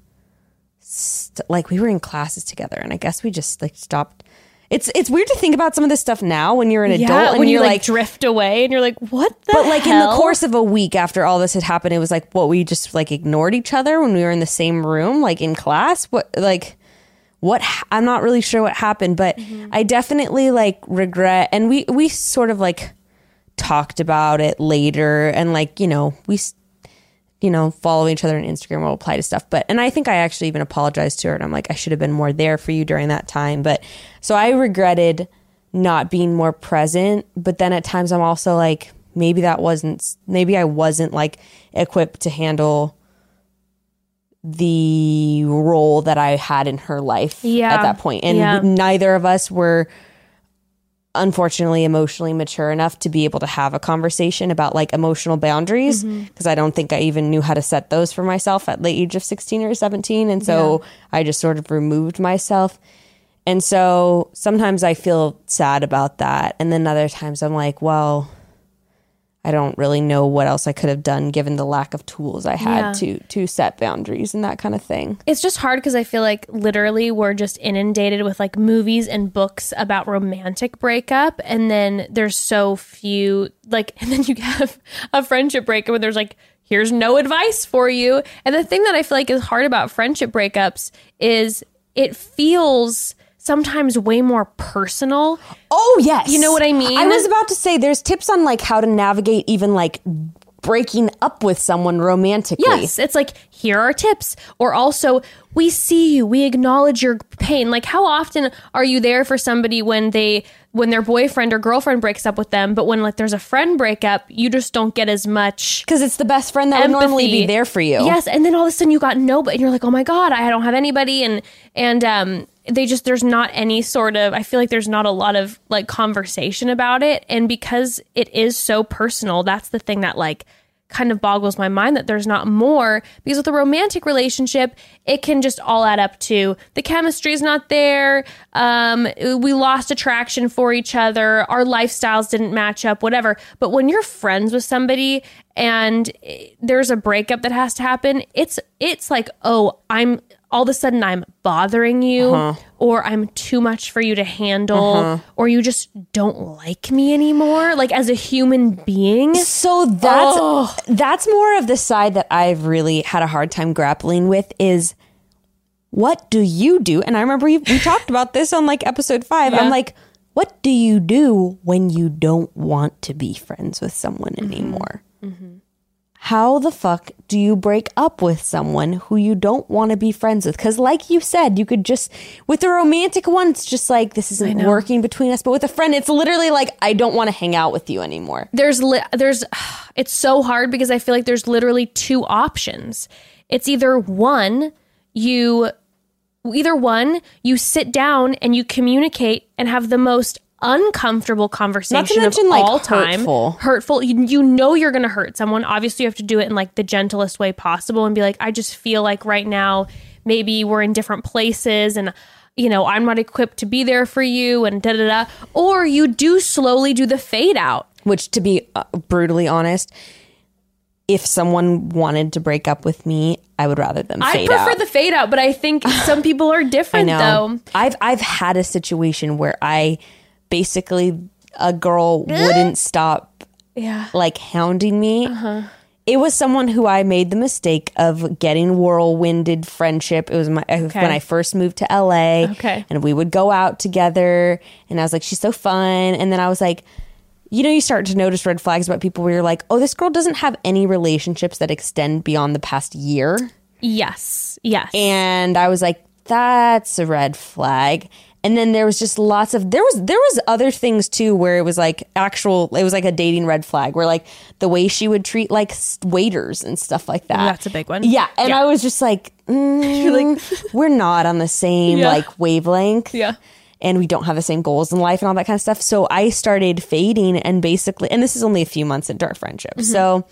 st- like we were in classes together and I guess we just like stopped. It's it's weird to think about some of this stuff now when you're an adult and when you you're like, like, drift away and you're like, what the but like in the course of a week after all this had happened, it was like what we just like ignored each other when we were in the same room, like in class. What like what I'm not really sure what happened, but mm-hmm. I definitely like regret. And we we sort of like talked about it later, and like you know we. You know, follow each other on Instagram will apply to stuff. But, and I think I actually even apologized to her and I'm like, I should have been more there for you during that time. But so I regretted not being more present. But then at times I'm also like, maybe that wasn't, maybe I wasn't like equipped to handle the role that I had in her life Yeah. at that point. And Yeah. neither of us were unfortunately emotionally mature enough to be able to have a conversation about like emotional boundaries mm-hmm. because I don't think I even knew how to set those for myself at the age of 16 or 17 and so I just sort of removed myself. And so sometimes I feel sad about that and then other times I'm like, well, I don't really know what else I could have done given the lack of tools I had Yeah. to to set boundaries and that kind of thing. It's just hard because I feel like literally we're just inundated with like movies and books about romantic breakup, and then there's so few like, and then you have a friendship breakup where there's like, here's no advice for you. And the thing that I feel like is hard about friendship breakups is it feels sometimes way more personal. Oh yes. You know what I mean? I was about to say there's tips on like how to navigate even like breaking up with someone romantically. Yes, it's like here are tips, or also we see you, we acknowledge your pain. Like how often are you there for somebody when they when their boyfriend or girlfriend breaks up with them, but when like there's a friend breakup, you just don't get as much Because it's the best friend that would normally be there for you. Yes, and then all of a sudden you got nobody, and you're like, oh my god, I don't have anybody, and and um, they just there's not any sort of I feel like there's not a lot of like conversation about it, and because it is so personal, that's the thing that like kind of boggles my mind that there's not more. Because with a romantic relationship it can just all add up to the chemistry's not there um, we lost attraction for each other our lifestyles didn't match up whatever. But when you're friends with somebody and eh, there's a breakup that has to happen it's it's like oh i'm all of a sudden i'm bothering you uh-huh. or i'm too much for you to handle uh-huh. or you just don't like me anymore like as a human being So that's that's more of the side that I've really had a hard time grappling with is what do you do? And I remember we, we talked about this on like episode five. Yeah. I'm like, what do you do when you don't want to be friends with someone Mm-hmm. anymore? How the fuck do you break up with someone who you don't want to be friends with? Because, like you said, you could just, with the romantic one, it's just like, this isn't working between us. But with a friend, it's literally like, I don't want to hang out with you anymore. there's li- there's it's so hard because I feel like there's literally two options. It's either one you either one you sit down and you communicate and have the most uncomfortable conversation mention, of like, all time hurtful. hurtful you, you know you're going to hurt someone obviously you have to do it in like the gentlest way possible and be like I just feel like right now maybe we're in different places and you know I'm not equipped to be there for you and da da da or you do slowly do the fade out which to be uh, brutally honest if someone wanted to break up with me i would rather them I prefer out the fade out, but I think some people are I different know. though. i've i've had a situation where i basically a girl wouldn't stop Yeah. like hounding me Uh-huh. it was someone who I made the mistake of getting whirlwinded friendship. It was my when I first moved to LA. Okay. And we would go out together and I was like, she's so fun. And then I was like, you know, you start to notice red flags about people where you're like, oh, this girl doesn't have any relationships that extend beyond the past year. Yes. Yes. And I was like, that's a red flag. And then there was just lots of there was there was other things too where it was like actual it was like a dating red flag where like the way she would treat like waiters and stuff like that. That's a big one. Yeah, and Yeah. I was just like, mm, we're not on the same Yeah. like wavelength. Yeah. And we don't have the same goals in life and all that kind of stuff. So I started fading and basically, and this is only a few months into our friendship. Mm-hmm. So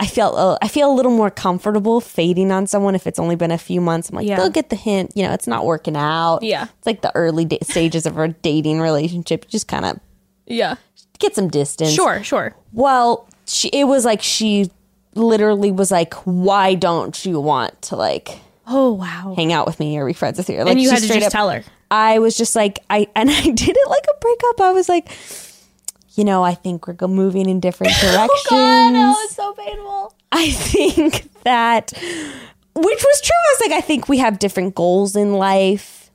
I felt, uh, I feel a little more comfortable fading on someone if it's only been a few months. I'm like, Yeah. they'll get the hint. You know, it's not working out. Yeah. It's like the early da- stages of a dating relationship. You just kind of yeah. get some distance. Sure. Sure. Well, she, it was like she literally was like, why don't you want to like Oh wow. hang out with me or be friends with you? Like, and you had to straight just up- tell her. I was just like, I and I did it like a breakup. I was like, you know, I think we're moving in different oh, directions. so painful. I think that, which was true. I was like, I think we have different goals in life,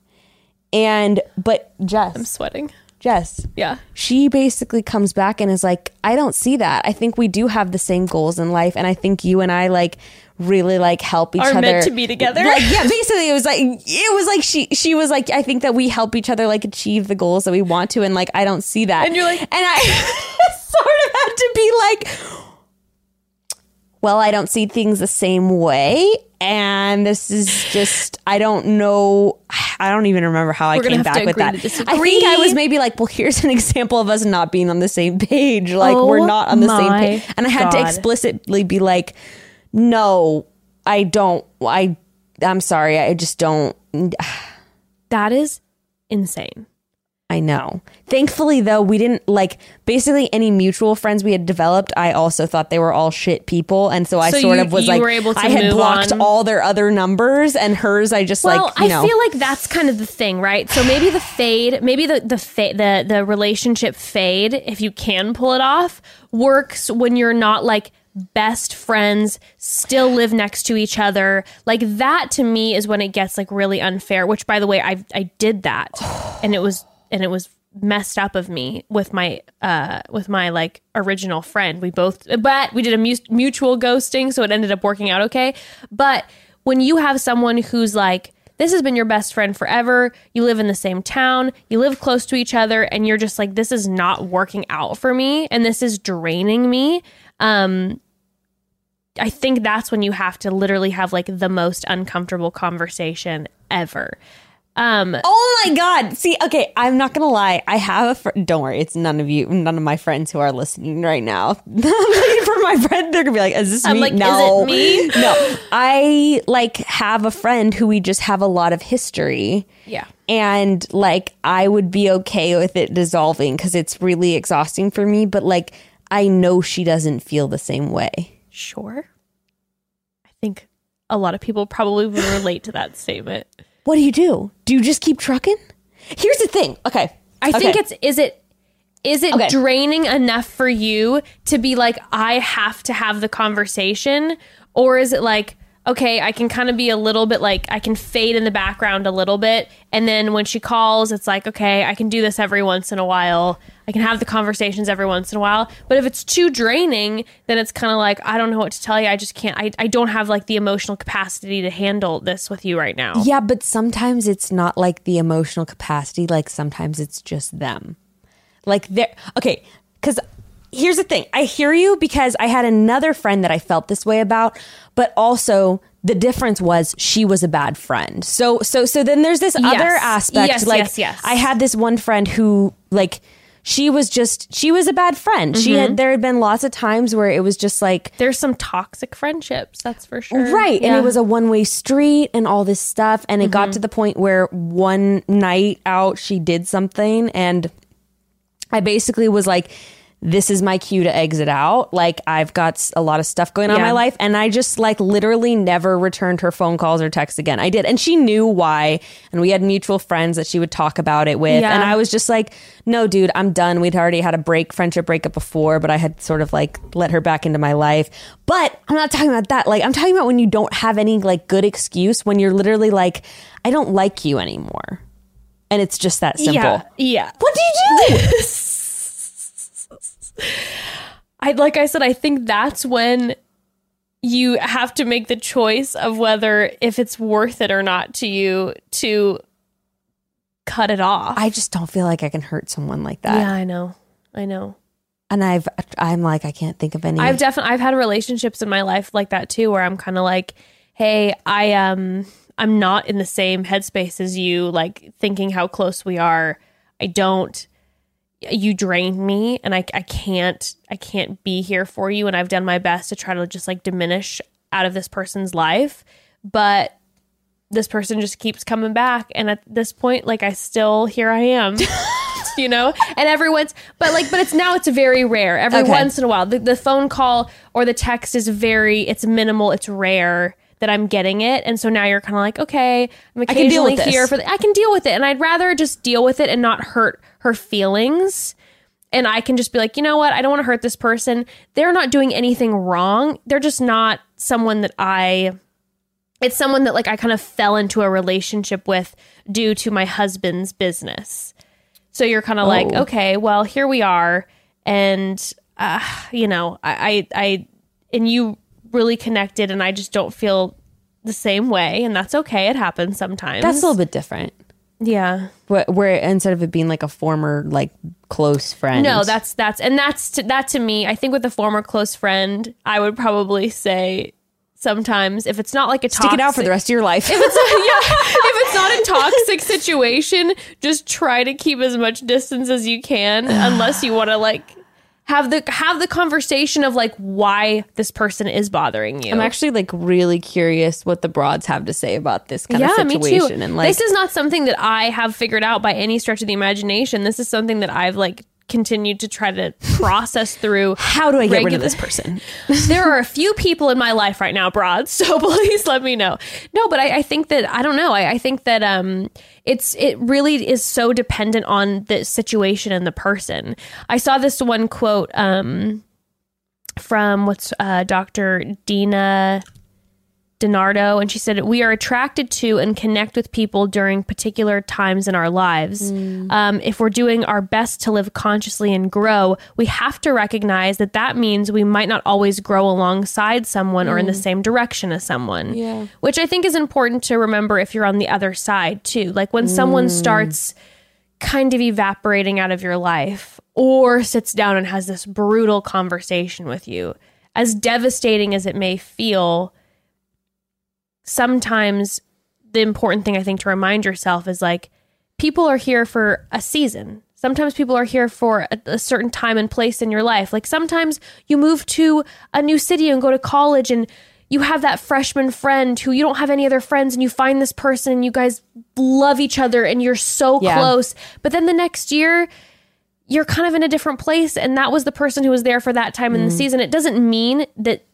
and but Jess, I'm Sweating. Jess, Yeah. she basically comes back and is like, I don't see that. I think we do have the same goals in life, and I think you and I like really like help each other, Are other meant to be together. Like, yeah, basically, it was like it was like she she was like, I think that we help each other like achieve the goals that we want to, and like I don't see that. And you're like- and I sort of had to be like, well, I don't see things the same way. And this is just, I don't know. I don't even remember how I We're gonna came back with that. I think. I was maybe like, well, here's an example of us not being on the same page. Like, Oh we're not on the same page. And I had to explicitly be like, no, I don't. I, I'm sorry. I just don't. That is insane. I know. Thankfully, though, we didn't like basically any mutual friends we had developed. I also thought they were all shit people, and so I So sort you- of was like, were able to I had blocked on. all their other numbers, and hers, I just Well, like, you know, I feel like that's kind of the thing, right? So maybe the fade, maybe the the fa- the the relationship fade, if you can pull it off, works when you're not like best friends, still live next to each other. Like that to me is when it gets like really unfair. Which, by the way, I I did that, and it was and it was messed up of me with my uh with my like original friend we both but we did a mu- mutual ghosting so it ended up working out okay but when you have someone who's like this has been your best friend forever you live in the same town you live close to each other and you're just like this is not working out for me and this is draining me um I think that's when you have to literally have like the most uncomfortable conversation ever. Um, Oh my god! See, okay, I'm not gonna lie. I have a friend. Don't worry, it's none of you, none of my friends who are listening right now. For my friend. They're gonna be like, "Is this I'm me?" like, is no, it me? no. I like have a friend who we just have a lot of history. Yeah. and like I would be okay with it dissolving because it's really exhausting for me. But like, I know she doesn't feel the same way. Sure. I think a lot of people probably would relate to that statement. What do you do? Do you just keep trucking? Here's the thing. Okay, I think Okay. it's is it is it Okay. draining enough for you to be like I have to have the conversation or is it like okay, I can kind of be a little bit like I can fade in the background a little bit and then when she calls it's like okay, I can do this every once in a while. I can have the conversations every once in a while. But if it's too draining, then it's kind of like I don't know what to tell you. I just can't I I don't have like the emotional capacity to handle this with you right now. Yeah, but sometimes it's not like the emotional capacity. Like sometimes it's just them. Like they're okay. Because here's the thing I hear you because I had another friend that I felt this way about, but also the difference was she was a bad friend. So, so, so then there's this other aspect. Yes, like, yes, yes. I had this one friend who, like, she was just, she was a bad friend. She had, mm-hmm. there had been lots of times where it was just like, There's some toxic friendships, that's for sure. Right. And it was a one way street and all this stuff. And it got mm-hmm. to the point where one night out, she did something. And I basically was like, this is my cue to exit out. Like, I've got a lot of stuff going on in my life. And I just, like, literally never returned her phone calls or texts again. I did. And she knew why. And we had mutual friends that she would talk about it with. Yeah. And I was just like, no, dude, I'm done. We'd already had a break, friendship breakup before, but I had sort of like let her back into my life. But I'm not talking about that. Like, I'm talking about when you don't have any like good excuse, when you're literally like, I don't like you anymore. And it's just that simple. Yeah. Yeah. What do you do? I like I said, I think that's when you have to make the choice of whether if it's worth it or not to you to cut it off. I just don't feel like I can hurt someone like that. yeah, I know. I know. And I've, I'm like, I can't think of any. I've definitely I've had relationships in my life like that too where I'm kind of like, "Hey, I um I'm not in the same headspace as you like thinking how close we are. I don't you drain me and I I can't I can't be here for you. And I've done my best to try to just like diminish out of this person's life, but this person just keeps coming back. And at this point like I still here I am. you know? And everyone's but like but it's now it's very rare. Every Okay. once in a while the, the phone call or the text is very it's minimal it's rare that i'm getting it. And so now you're kind of like okay i'm can deal with occasionally here for the, i can deal with it. And i'd rather just deal with it and not hurt her feelings and i can just be like you know what i don't want to hurt this person they're not doing anything wrong they're just not someone that i it's someone that like I kind of fell into a relationship with due to my husband's business. So you're kind of like, Oh. okay, well, here we are, and uh, you know, I, I, I, and you really connected, and I just don't feel the same way, and that's okay. It happens sometimes. that's a little bit different. Yeah. Where, where instead of it being like a former, like, close friend. No, that's that's and that's to, that to me. I think with a former close friend, I would probably say sometimes if it's not like a Stick it out for the rest of your life. if it's yeah, if it's not a toxic situation, just try to keep as much distance as you can, unless you want to like have the have the conversation of like why this person is bothering you. I'm actually like really curious what the broads have to say about this kind yeah, of me situation. too. And like, this is not something that I have figured out by any stretch of the imagination. This is something that I've like continued to try to process through. how do I get rid of this person? there are a few people in my life right now, broad. So please let me know. No, but I, I think that I don't know. I, I think that um, it's it really is so dependent on the situation and the person. I saw this one quote um, from what's uh, Dr. Dina DiNardo, and she said, We are attracted to and connect with people during particular times in our lives. Mm. Um, if we're doing our best to live consciously and grow, we have to recognize that that means we might not always grow alongside someone or in the mm. same direction as someone. Yeah. Which I think is important to remember if you're on the other side too. Like when someone mm. starts kind of evaporating out of your life or sits down and has this brutal conversation with you, as devastating as it may feel, sometimes the important thing I think to remind yourself is like people are here for a season. Sometimes people are here for a, a certain time and place in your life. Like sometimes you move to a new city and go to college and you have that freshman friend who you don't have any other friends and you find this person and you guys love each other and you're so Yeah. close. But then the next year you're kind of in a different place and that was the person who was there for that time in the mm-hmm. season. It doesn't mean that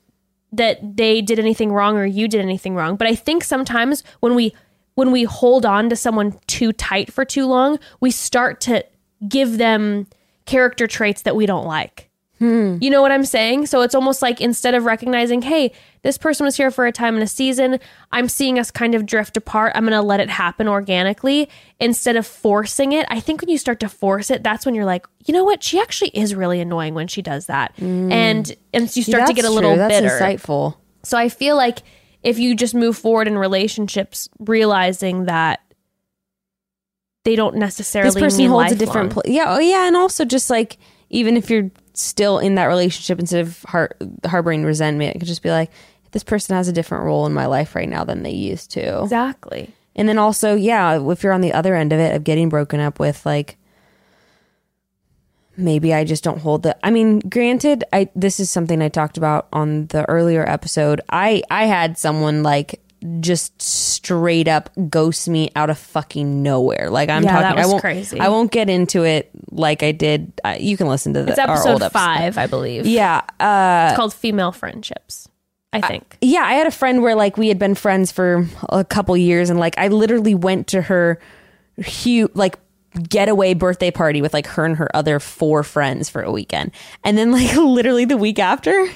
that they did anything wrong or you did anything wrong. But I think sometimes when we when we hold on to someone too tight for too long, we start to give them character traits that we don't like. Hmm. You know what I'm saying? So it's almost like instead of recognizing, hey, this person was here for a time and a season, I'm seeing us kind of drift apart. I'm going to let it happen organically instead of forcing it. I think when you start to force it, that's when you're like, you know what? She actually is really annoying when she does that. Hmm. And and you start to get a little true. That's bitter. insightful. So I feel like if you just move forward in relationships, realizing that they don't necessarily This person holds a different place. Yeah, oh yeah, and also just like even if you're still in that relationship, instead of har- harboring resentment, it could just be like, this person has a different role in my life right now than they used to. Exactly. And then also, yeah, if you're on the other end of it of getting broken up with, like, maybe I just don't hold the. I mean, granted, I this is something I talked about on the earlier episode. I I had someone like just straight up ghost me out of fucking nowhere. Like I'm Yeah, that talking, I was won't crazy. I won't get into it like I did. Uh, you can listen to the It's our episode old episode. five, I believe. Yeah, uh, It's called Female Friendships, I think. yeah, I had a friend where like we had been friends for a couple years, and like I literally went to her huge like getaway birthday party with like her and her other four friends for a weekend, and then like literally the week after,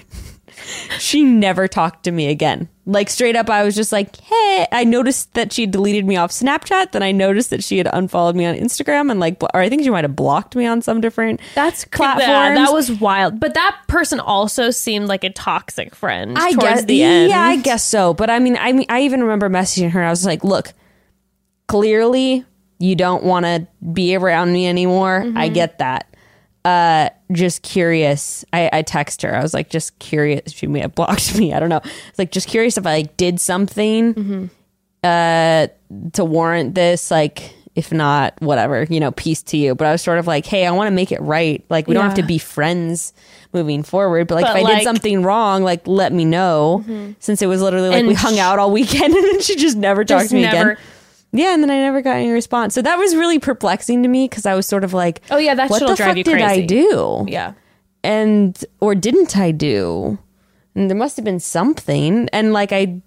she never talked to me again. Like straight up, I was just like, hey, I noticed that she deleted me off Snapchat. Then I noticed that she had unfollowed me on Instagram, and like, or I think she might have blocked me on some different That's platforms. yeah, that was wild. But that person also seemed like a toxic friend I towards guess the end. Yeah, I guess so. But I mean, I mean, I even remember messaging her. I was like, "Look, clearly you don't want to be around me anymore. Mm-hmm. I get that. Uh, just curious. I, I text her. I was like, just curious. She may have blocked me. I don't know. It's like just curious if I like did something Mm-hmm. uh to warrant this. Like, if not, whatever. You know, peace to you. But I was sort of like, hey, I want to make it right. Like, we don't have to be friends moving forward. But like, But, if I like- Mm-hmm. did something wrong, like, let me know. Since it was literally like we hung out all weekend and then she just never talked to me never- again. Yeah, and then I never got any response. So that was really perplexing to me because I was sort of like, Oh, yeah, that what the drive fuck did I do? Yeah. and or didn't I do? And there must have been something, and like I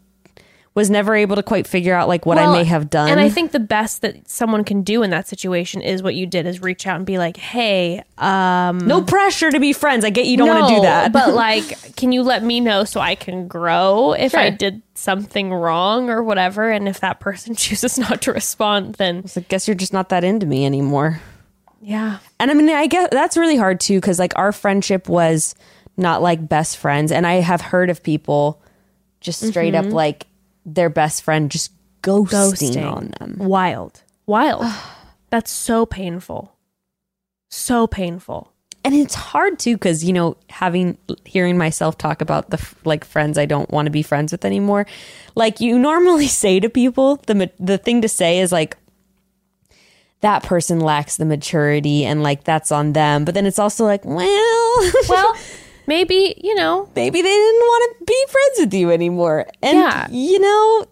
was never able to quite figure out like what I may have done. And I think the best that someone can do in that situation is what you did is reach out and be like, hey, um, no pressure to be friends. I get you don't want to do that, But like, can you let me know so I can grow if I did something wrong or whatever? And if that person chooses not to respond, then I guess you're just not that into me anymore. yeah. And I mean, I guess that's really hard too because like our friendship was not like best friends, and I have heard of people just straight up like their best friend just ghosting, Ghosting. on them. Wild. Wild. That's so painful. So painful. and it's hard too because you know having hearing myself talk about the like friends i don't want to be friends with anymore like you normally say to people the the thing to say is like that person lacks the maturity and like that's on them but then it's also like well Well, maybe, you know, maybe they didn't want to be friends with you anymore and Yeah. you know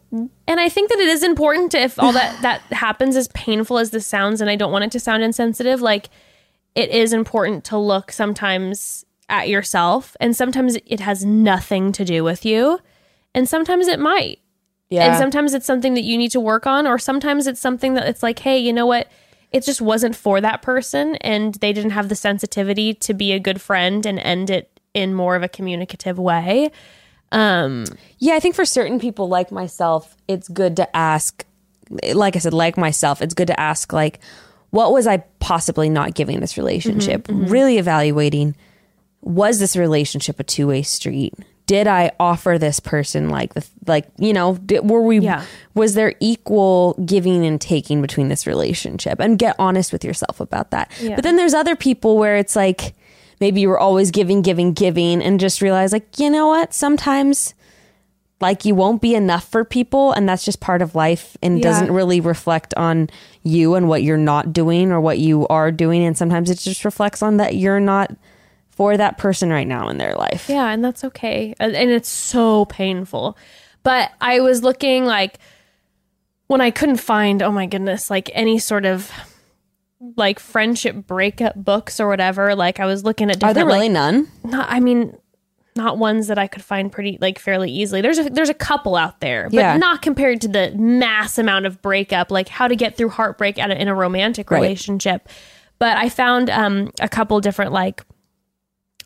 and I think that it is important to, if all that that happens as painful as this sounds, and I don't want it to sound insensitive, like it is important to look sometimes at yourself, and sometimes it has nothing to do with you, and sometimes it might. yeah And sometimes it's something that you need to work on, or sometimes it's something that it's like, hey, you know what? It just wasn't for that person, and they didn't have the sensitivity to be a good friend and end it in more of a communicative way. Um, yeah, I think for certain people like myself, it's good to ask, like I said, like myself, it's good to ask, like, what was I possibly not giving this relationship? Mm-hmm, mm-hmm. Really evaluating, was this relationship a two way street? Did I offer this person like the like you know did, were we Yeah. was there equal giving and taking between this relationship and get honest with yourself about that. Yeah. But then there's other people where it's like maybe you were always giving giving giving and just realize like you know what sometimes like you won't be enough for people and that's just part of life and Yeah. doesn't really reflect on you and what you're not doing or what you are doing and sometimes it just reflects on that you're not for that person right now in their life. Yeah, and that's okay. And and it's so painful. But I was looking like when I couldn't find, oh my goodness, like any sort of like friendship breakup books or whatever. Like I was looking at Are there really like, none? not I mean not ones that I could find pretty like fairly easily. There's a there's a couple out there, but Yeah. not compared to the mass amount of breakup, like how to get through heartbreak a, in a romantic Right. relationship. But I found um, a couple different like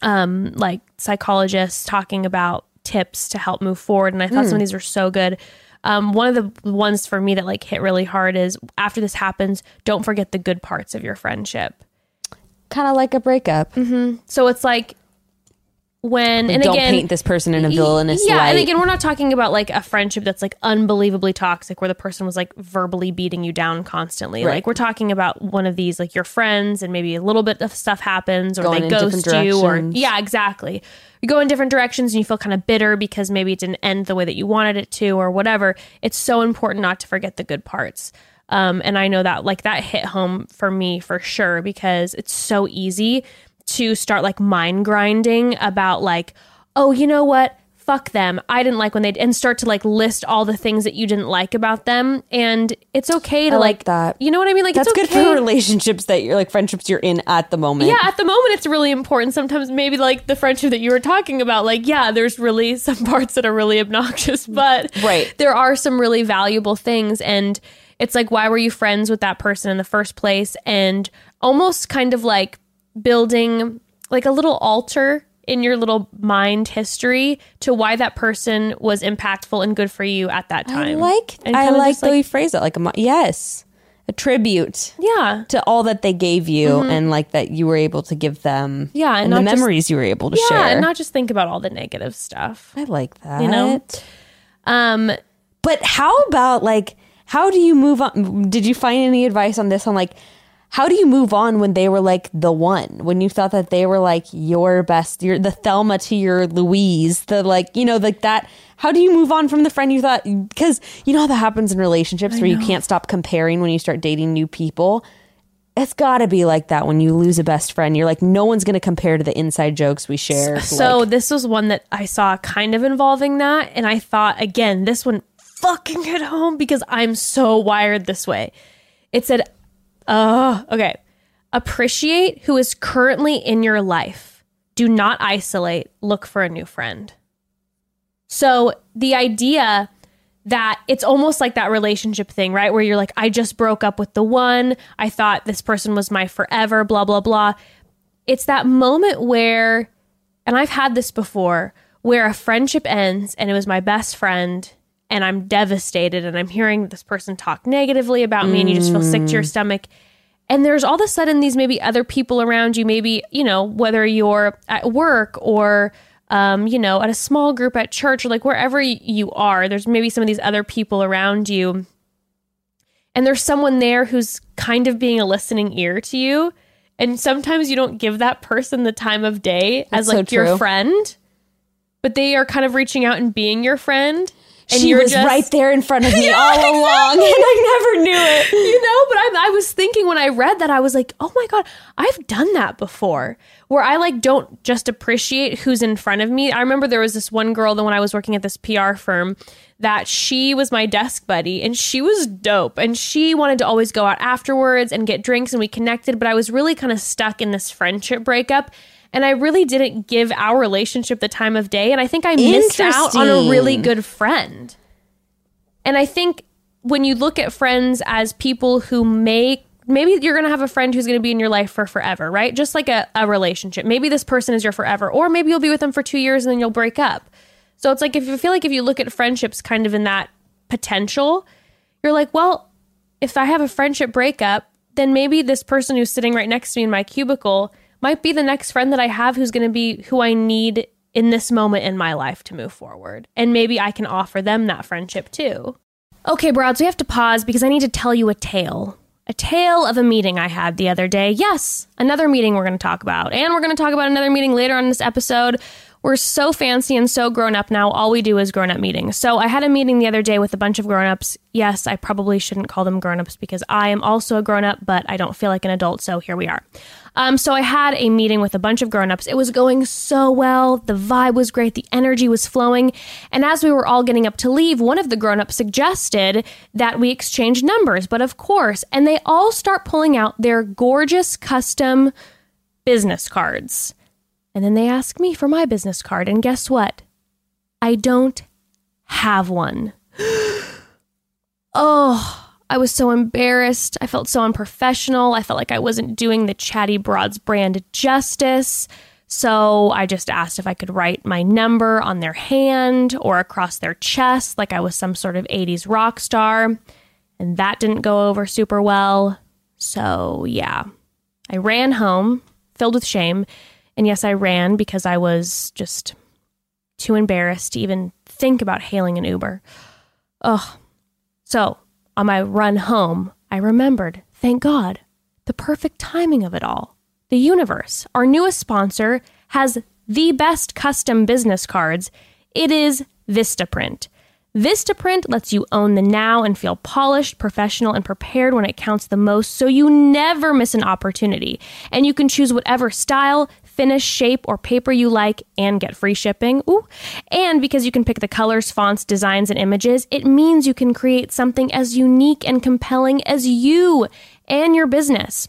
um, like psychologists talking about tips to help move forward, and I thought some of these were so good. Um, one of the ones for me that like hit really hard is after this happens, don't forget the good parts of your friendship. Kind of like a breakup. So it's like when and Don't again, paint this person in a villainous way. yeah, light. and again, we're not talking about like a friendship that's like unbelievably toxic, where the person was like verbally beating you down constantly. Right. Like we're talking about one of these, like your friends, and maybe a little bit of stuff happens, or Going they ghost you, or yeah, exactly. You go in different directions, and you feel kind of bitter because maybe it didn't end the way that you wanted it to, or whatever. It's so important not to forget the good parts. Um, and I know that like that hit home for me for sure because it's so easy to start like mind grinding about like, oh, you know what? Fuck them. I didn't like when they and start to like list all the things that you didn't like about them. And it's okay to I like like, that. You know what I mean? Like That's it's good okay. for relationships that you're like friendships you're in at the moment. Yeah, at the moment it's really important. Sometimes maybe like the friendship that you were talking about, like, yeah, there's really some parts that are really obnoxious, but Right. there are some really valuable things. And it's like, why were you friends with that person in the first place? And almost kind of like building like a little altar in your little mind history to why that person was impactful and good for you at that time. I like I like the way you phrase it like a yes. A tribute yeah. to all that they gave you and like that you were able to give them. Mm-hmm. Yeah, and And, the just- memories you were able to Yeah, share. and not just think about all the negative stuff. I like that. You know? Um, But how about like how do you move on? Did you find any advice on this on like how do you move on when they were like the one? When you thought that they were like your best, you're the Thelma to your Louise, the like, you know, like that. How do you move on from the friend you thought because you know how that happens in relationships where you can't stop comparing when you start dating new people? It's got to be like that when you lose a best friend. You're like, no one's going to compare to the inside jokes we share. So Like, this was one that I saw kind of involving that, and I thought again, this one fucking hit home because I'm so wired this way. It said, "Uh, okay, appreciate who is currently in your life. Do not isolate. Look for a new friend." So the idea that it's almost like that relationship thing, right? Where you're like, I just broke up with the one. I thought this person was my forever, blah, blah, blah. It's that moment where, and I've had this before, where a friendship ends and it was my best friend and I'm devastated and I'm hearing this person talk negatively about me and you just feel sick to your stomach. And there's all of a sudden these maybe other people around you, maybe, you know, whether you're at work or, um, you know, at a small group at church or like wherever you are, there's maybe some of these other people around you. And there's someone there who's kind of being a listening ear to you. And sometimes you don't give that person the time of day as That's so like your friend, but they are kind of reaching out and being your friend. And she was just, right there in front of me all along, and I never knew it. you know but I, I was thinking when i read that i was like oh my god i've done that before where i like don't just appreciate who's in front of me i remember there was this one girl that when i was working at this pr firm that she was my desk buddy and she was dope and she wanted to always go out afterwards and get drinks and we connected but i was really kind of stuck in this friendship breakup and I really didn't give our relationship the time of day. And I think I missed out on a really good friend. And I think when you look at friends as people who make maybe you're going to have a friend who's going to be in your life for forever, right? Just like a, a relationship. Maybe this person is your forever, or maybe you'll be with them for two years and then you'll break up. So it's like if you feel like if you look at friendships kind of in that potential, you're like, well, if I have a friendship breakup, then maybe this person who's sitting right next to me in my cubicle might be the next friend that I have who's going to be who I need in this moment in my life to move forward. And maybe I can offer them that friendship too. Okay, broads, we have to pause because I need to tell you a tale. A tale of a meeting I had the other day. Yes, another meeting we're going to talk about. And we're going to talk about another meeting later on in this episode. We're so fancy and so grown up now. All we do is grown up meetings. So I had a meeting the other day with a bunch of grown ups. Yes, I probably shouldn't call them grown ups because I am also a grown up, but I don't feel like an adult. So here we are. Um, so I had a meeting with a bunch of grown ups. It was going so well. The vibe was great. The energy was flowing. And as we were all getting up to leave, one of the grown ups suggested that we exchange numbers. But of course, and they all start pulling out their gorgeous custom business cards. And then they ask me for my business card. And guess what? I don't have one. oh, I was so embarrassed. I felt so unprofessional. I felt like I wasn't doing the Chatty Broads brand justice. So I just asked if I could write my number on their hand or across their chest like I was some sort of 80s rock star. And that didn't go over super well. So yeah, I ran home filled with shame and yes, I ran because I was just too embarrassed to even think about hailing an Uber. Ugh. So, on my run home, I remembered, thank God, the perfect timing of it all. The universe, our newest sponsor, has the best custom business cards. It is Vistaprint. Vistaprint lets you own the now and feel polished, professional, and prepared when it counts the most so you never miss an opportunity. And you can choose whatever style, finish, shape, or paper you like and get free shipping. Ooh. And because you can pick the colors, fonts, designs, and images, it means you can create something as unique and compelling as you and your business.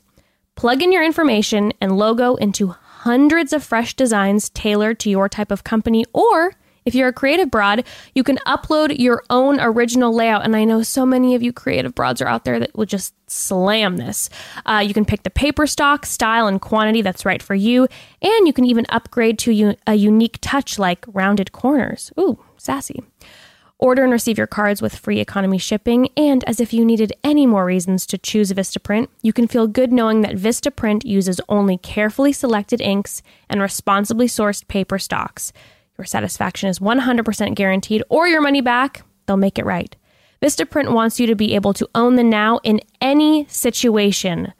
Plug in your information and logo into hundreds of fresh designs tailored to your type of company or if you're a creative broad, you can upload your own original layout. And I know so many of you creative broads are out there that will just slam this. Uh, you can pick the paper stock, style, and quantity that's right for you. And you can even upgrade to a unique touch like rounded corners. Ooh, sassy. Order and receive your cards with free economy shipping. And as if you needed any more reasons to choose Vistaprint, you can feel good knowing that Vistaprint uses only carefully selected inks and responsibly sourced paper stocks. Your satisfaction is 100% guaranteed or your money back. They'll make it right. Vistaprint wants you to be able to own the now in any situation.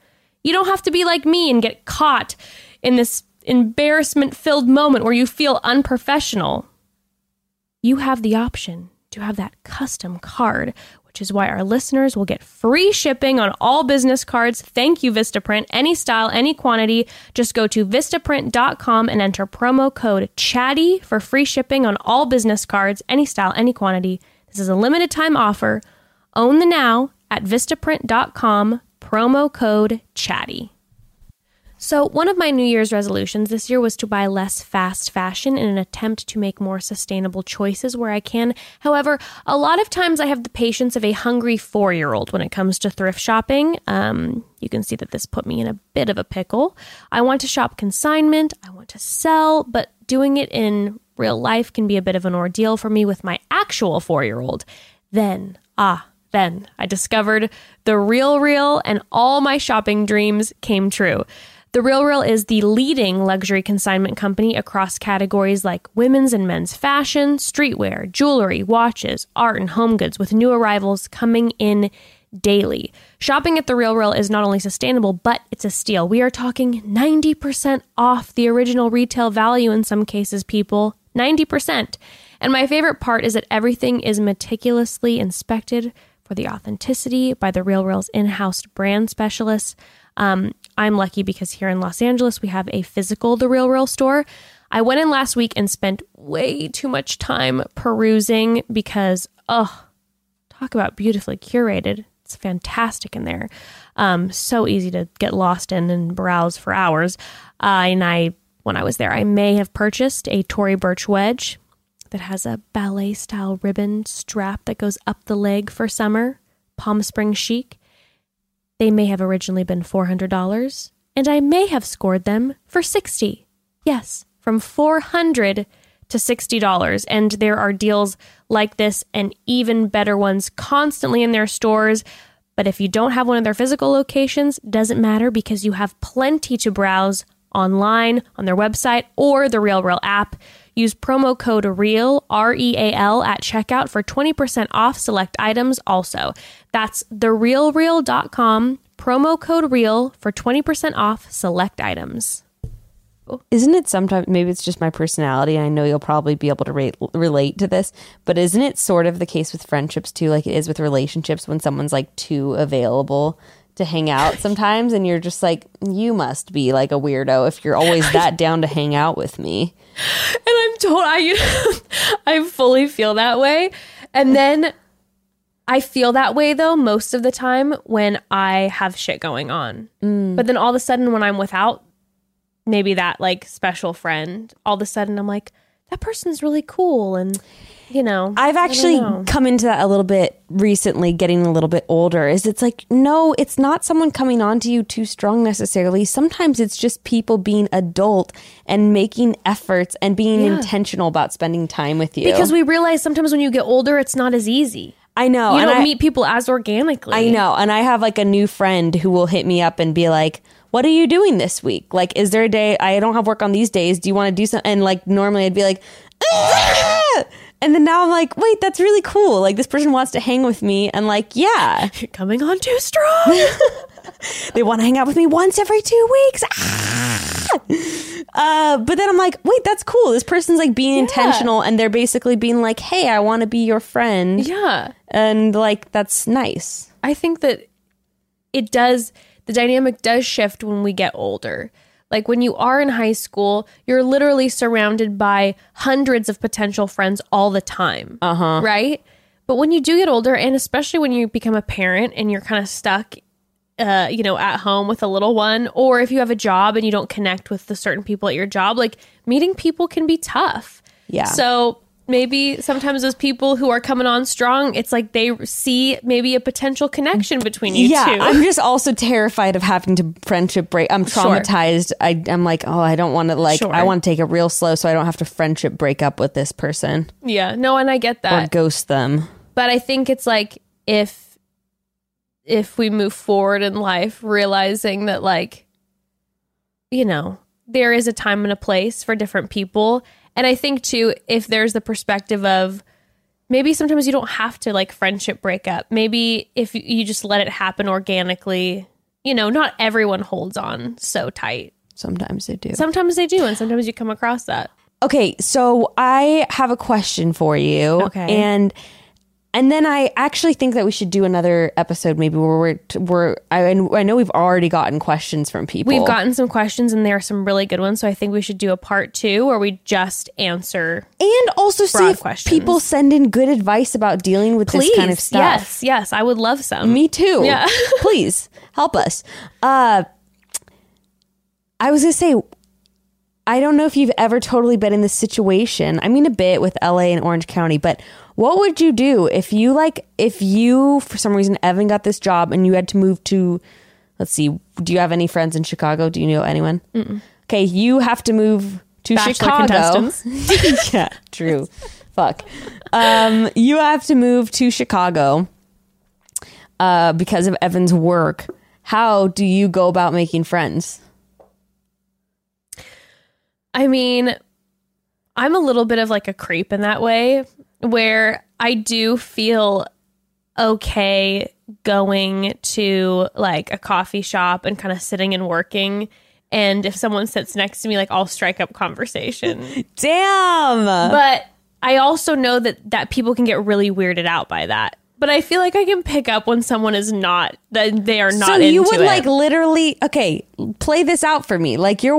You don't have to be like me and get caught in this embarrassment filled moment where you feel unprofessional. You have the option to have that custom card which is why our listeners will get free shipping on all business cards. Thank you, Vistaprint. Any style, any quantity. Just go to Vistaprint.com and enter promo code CHATTY for free shipping on all business cards, any style, any quantity. This is a limited time offer. Own the now at Vistaprint.com, promo code CHATTY. So, one of my New Year's resolutions this year was to buy less fast fashion in an attempt to make more sustainable choices where I can. However, a lot of times I have the patience of a hungry four year old when it comes to thrift shopping. Um, you can see that this put me in a bit of a pickle. I want to shop consignment, I want to sell, but doing it in real life can be a bit of an ordeal for me with my actual four year old. Then, ah, then I discovered the Real Real and all my shopping dreams came true. The Real Real is the leading luxury consignment company across categories like women's and men's fashion, streetwear, jewelry, watches, art, and home goods, with new arrivals coming in daily. Shopping at The Real Real is not only sustainable, but it's a steal. We are talking 90% off the original retail value in some cases, people. 90%. And my favorite part is that everything is meticulously inspected for the authenticity by The Real Real's in house brand specialists. Um, I'm lucky because here in Los Angeles, we have a physical The Real Real store. I went in last week and spent way too much time perusing because, oh, talk about beautifully curated. It's fantastic in there. Um, so easy to get lost in and browse for hours. Uh, and I, when I was there, I may have purchased a Tory Burch wedge that has a ballet style ribbon strap that goes up the leg for summer, Palm Spring chic. They may have originally been $400, and I may have scored them for 60. Yes, from 400 to to $60. And there are deals like this and even better ones constantly in their stores. But if you don't have one of their physical locations, doesn't matter because you have plenty to browse online on their website or the Real Real app. Use promo code REAL, R E A L, at checkout for 20% off select items also. That's therealreal.com, promo code REAL for 20% off select items. Isn't it sometimes maybe it's just my personality? I know you'll probably be able to rate, relate to this, but isn't it sort of the case with friendships too, like it is with relationships when someone's like too available to hang out sometimes, and you're just like, you must be like a weirdo if you're always that down to hang out with me. And I'm told I I fully feel that way. And then I feel that way though most of the time when I have shit going on. Mm. But then all of a sudden when I'm without maybe that like special friend, all of a sudden I'm like, that person's really cool and you know. I've actually know. come into that a little bit recently, getting a little bit older. Is it's like, no, it's not someone coming on to you too strong necessarily. Sometimes it's just people being adult and making efforts and being Yeah. intentional about spending time with you. because we realize sometimes when you get older it's not as easy. I know, You don't I, meet people as organically. I know, and I have like a new friend who will hit me up and be like, "What are you doing this week? Like, is there a day I don't have work on these days? Do you want to do something?" And like normally I'd be like! and then now I'm like, "Wait, that's really cool. Like this person wants to hang with me." And like, yeah, You're coming on too strong. they want to hang out with me once every two weeks. Ah! Uh, but then I'm like, wait, that's cool. This person's like being intentional, and they're basically being like, "Hey, I want to be your friend," yeah. and like that's nice. I think that it does, the dynamic does shift when we get older. Like when you are in high school, you're literally surrounded by hundreds of potential friends all the time. Uh huh. Right? But when you do get older, and especially when you become a parent and you're kind of stuck, uh, you know, at home with a little one, or if you have a job and you don't connect with the certain people at your job, like meeting people can be tough. Yeah. So maybe sometimes those people who are coming on strong, it's like they see maybe a potential connection between you yeah, two. I'm just also terrified of having to friendship break. I'm Sure. traumatized. I, I'm like, oh, I don't want to like. Sure. I want to take it real slow so I don't have to friendship break up with this person yeah, no, and I get or that. ghost them. but I think it's like if if we move forward in life realizing that like you know, there is a time and a place for different people. And I think too if there's the perspective of maybe sometimes you don't have to like friendship break up. Maybe if you- you just let it happen organically, you know, not everyone holds on so tight. Sometimes they do. Sometimes they do and sometimes you come across that. Okay, so I have a question for you. Okay. and and then I actually think that we should do another episode, maybe where we're we're. I, I know we've already gotten questions from people. We've gotten some questions and there are some really good ones. So I think we should do a part two where we just answer. and also see if questions. people send in good advice about dealing with Please, this kind of stuff. yes, yes, I would love some. Me too. Yeah. Please help us. Uh, I was gonna say, I don't know if you've ever totally been in this situation. I mean, a bit with LA and Orange County, but what would you do if you like if you for some reason Evan got this job and you had to move to? Let's see. Do you have any friends in Chicago? Do you know anyone? Okay, you have to move to Bachelor Chicago. contestants. yeah, true. Fuck. Um, you have to move to Chicago uh, because of Evan's work. How do you go about making friends? I mean, I'm a little bit of like a creep in that way where I do feel okay going to like a coffee shop and kind of sitting and working. And if someone sits next to me, like I'll strike up conversation. Damn. but I also know that that people can get really weirded out by that. But I feel like I can pick up when someone is not that they are not. so you would it. like literally okay, play this out for me. Like you're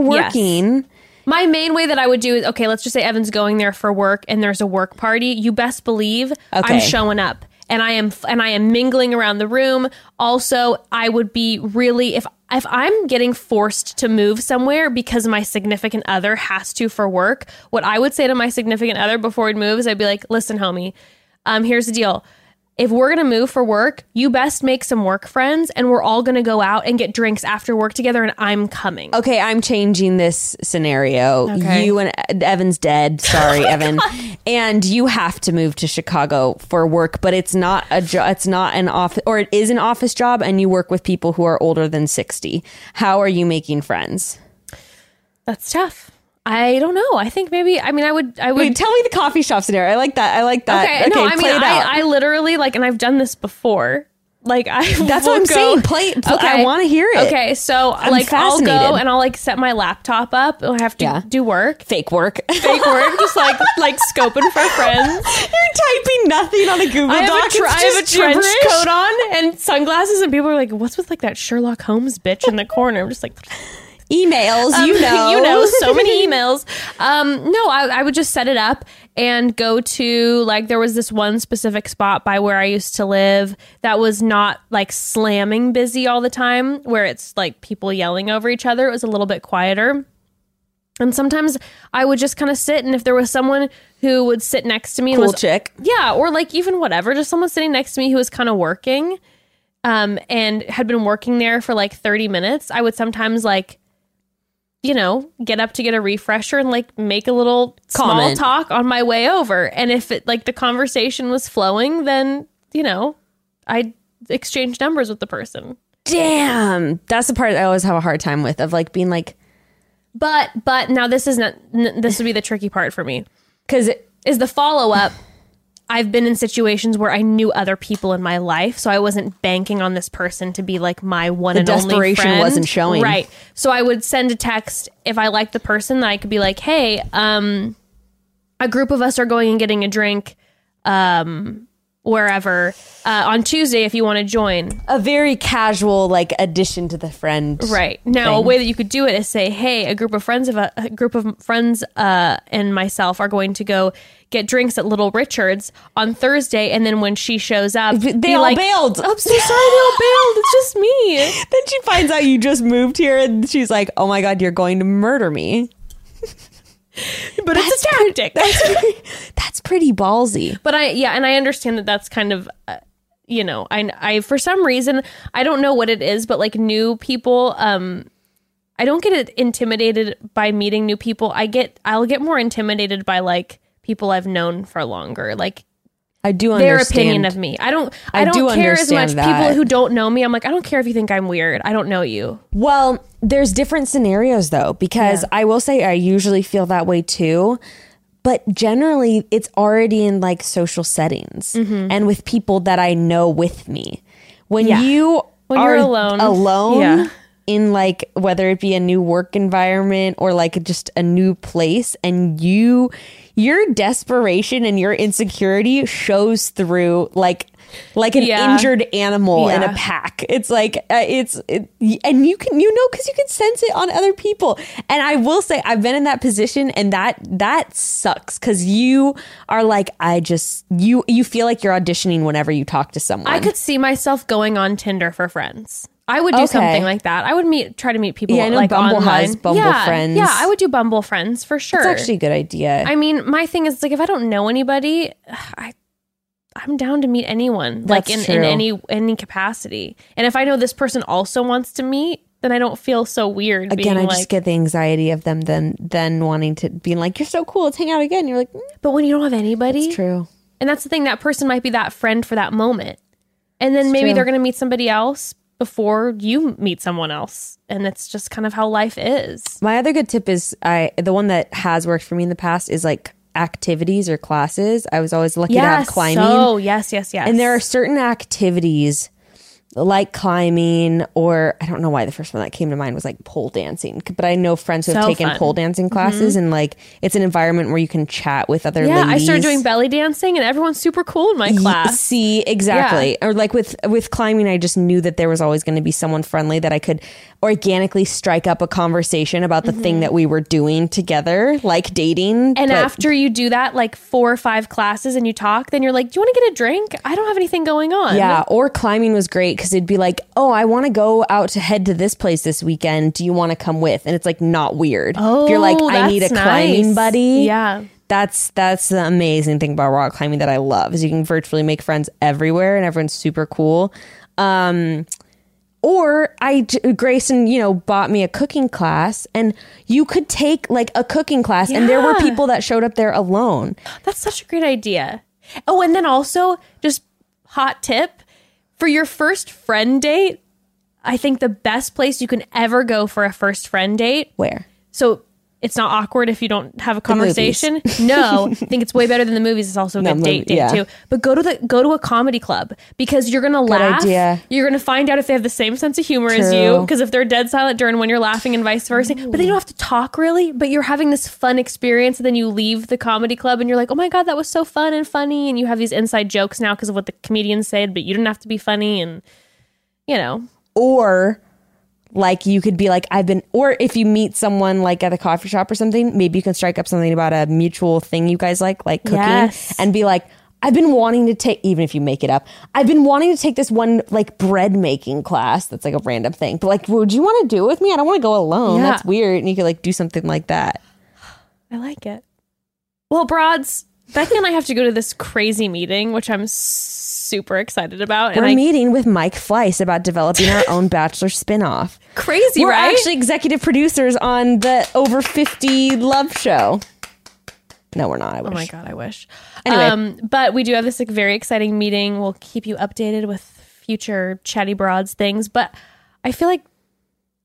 Yes. My main way that I would do is okay, let's just say Evan's going there for work and there's a work party. You best believe Okay. I'm showing up and I am and I am mingling around the room. Also, I would be really if if I'm getting forced to move somewhere because my significant other has to for work, what I would say to my significant other before we'd move is I'd be like, "Listen, homie, um, here's the deal. If we're gonna move for work, you best make some work friends, and we're all gonna go out and get drinks after work together, and I'm coming. Okay, I'm changing this scenario. Okay. You and Evan's dead. Sorry, oh Evan. And you have to move to Chicago for work, but it's not a job. It's not an office, or it is an office job, and you work with people who are older than 60. How are you making friends? That's tough. I don't know. I think maybe. I mean, I would. I would. Wait, tell me the coffee shop scenario. I like that. I like that. okay, no. I mean. I, I literally like, and I've done this before. Like I. That's what I'm go- saying. Play. play okay. I want to hear it. Okay, so like I'll go and I'll like set my laptop up. I have to Yeah. do work, Fake work. fake work, just like like scoping for friends. You're typing nothing on a Google I have Doc. a, tr- I have a trench gibberish. coat on and sunglasses, and people are like, "What's with like that Sherlock Holmes bitch in the corner?" I'm just like, Emails. um, you know. you know, so many emails. Um, no, I, I would just set it up and go to like there was this one specific spot by where I used to live that was not like slamming busy all the time, where it's like people yelling over each other. It was a little bit quieter. And sometimes I would just kind of sit, and if there was someone who would sit next to me, and cool was, chick. yeah, or like even whatever, just someone sitting next to me who was kind of working, um, and had been working there for like thirty minutes, I would sometimes like, you know, get up to get a refresher and like make a little small talk on my way over, and if it like the conversation was flowing, then you know, I exchange numbers with the person. Damn. That's the part I always have a hard time with of like being like, But but now this is not n- this would be the tricky part for me. because is the follow up. I've been in situations where I knew other people in my life, so I wasn't banking on this person to be like my one The and only desperation friend. wasn't showing. Right. So I would send a text if I liked the person, that I could be like, "Hey, um, a group of us are going and getting a drink, um, wherever uh, on Tuesday if you want to join." a very casual like addition to the friend. Right now, a way that you could do it is say, "Hey, a group of friends of a, a group of friends uh, and myself are going to go get drinks at Little Richards on Thursday." And then when she shows up, They all like, bailed. I'm so sorry, they all bailed. It's just me. Then she finds out you just moved here and she's like, oh my God, you're going to murder me. But it's a tactic. That's pretty ballsy. but I, yeah, and I understand that that's kind of. Uh, you know, I, I for some reason I don't know what it is, but like new people, um, I don't get intimidated by meeting new people. I get I'll get more intimidated by like people I've known for longer, like I do their opinion of me. I don't I, I don't do care as much understand people who don't know me. I'm like I don't care if you think I'm weird. I don't know you. Well, there's different scenarios though, because I will say I usually feel that way too. But generally, it's already in like social settings and with people that I know with me. When Mm-hmm. Yeah. you When are you're alone. alone Yeah. in like whether it be a new work environment or like just a new place, and you your desperation and your insecurity shows through like like an Yeah. injured animal in a pack. It's like uh, it's it, and you can you know because you can sense it on other people. And I will say I've been in that position, and that that sucks because you are like I just you you feel like you're auditioning whenever you talk to someone. I could see myself going on Tinder for friends. I would do Okay. something like that. I would meet, try to meet people. Yeah, I know like Bumble online. has Bumble yeah, Friends. Yeah, I would do Bumble friends for sure. It's actually a good idea. I mean, my thing is like if I don't know anybody, I I'm down to meet anyone, like in, That's in any any capacity. And if I know this person also wants to meet, then I don't feel so weird. Again, I being just get the anxiety of them then then wanting to being like you're so cool. Let's hang out again. You're like mm, but when you don't have anybody, it's true. and that's the thing, that person might be that friend for that moment, and then maybe true. they're going to meet somebody else before you meet someone else, and that's just kind of how life is. My other good tip is I the one that has worked for me in the past is like activities or classes. I was always lucky to have climbing. Oh, yes, yes, yes. And there are certain activities like climbing or I don't know why the first one that came to mind was like pole dancing. But I know friends who have So taken fun. Mm-hmm. pole dancing classes and like it's an environment where you can chat with other yeah, I started doing belly dancing, and everyone's super cool in my class. See, exactly. Or like with with climbing, I just knew that there was always going to be someone friendly that I could organically strike up a conversation about the thing that we were doing together, like dating. Mm-hmm. And after you do that, like four or five classes, and you talk, then you're like, "Do you want to get a drink? I don't have anything going on." Yeah, or climbing was great because it'd be like, oh, I want to go out to head to this place this weekend. Do you want to come with? And it's like not weird. Oh, if you're like, I need a climbing nice. buddy. Yeah. That's that's the amazing thing about rock climbing that I love is you can virtually make friends everywhere and everyone's super cool. Um, or I Grayson, you know, bought me a cooking class, and you could take like a cooking class, and there were people that showed up there alone. That's such a great idea. Oh, and then also just hot tip for your first friend date. I think the best place you can ever go for a first friend date. Where? So it's not awkward if you don't have a conversation. No, I think it's way better than the movies. It's also a good date date yeah. too. But go to the go to a comedy club because you're gonna laugh. idea. You're gonna find out if they have the same sense of humor as you. Because if they're dead silent during when you're laughing and vice versa. But then you don't have to talk really. But you're having this fun experience, and then you leave the comedy club and you're like, oh my god, that was so fun and funny. And you have these inside jokes now because of what the comedians said, but you didn't have to be funny and you know. Or like you could be like I've been or if you meet someone like at a coffee shop or something, maybe you can strike up something about a mutual thing you guys like, like cooking Yes. and be like I've been wanting to take even if you make it up. I've been wanting to take this one like bread making class that's like a random thing. But like would you want to do it with me? I don't want to go alone. Yeah. That's weird. And you could like do something like that. I like it. Well, broads, Becky and I have to go to this crazy meeting, which I'm super excited about. We're I, meeting with Mike Fleiss about developing our own Bachelor spinoff. crazy, We're right? actually executive producers on the Over 50 Love Show. No, we're not. I wish. oh my god, I wish. Anyway. um, but we do have this like, very exciting meeting. We'll keep you updated with future chatty broads things. But I feel like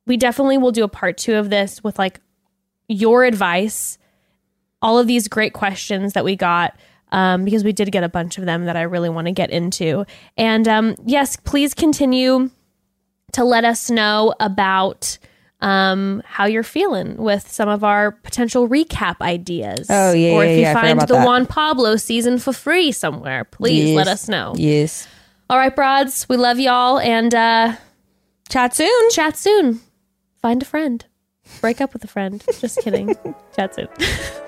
we definitely will do a part two of this with like your advice, all of these great questions that we got. Um, because we did get a bunch of them that I really want to get into. And um, yes, please continue to let us know about um, how you're feeling with some of our potential recap ideas. Oh, yeah, Or yeah, if you yeah, find the that. Juan Pablo season for free somewhere, please let us know. Yes. All right, broads, we love y'all and uh, Chat soon. chat soon. Find a friend. Break up with a friend. Just kidding. chat soon.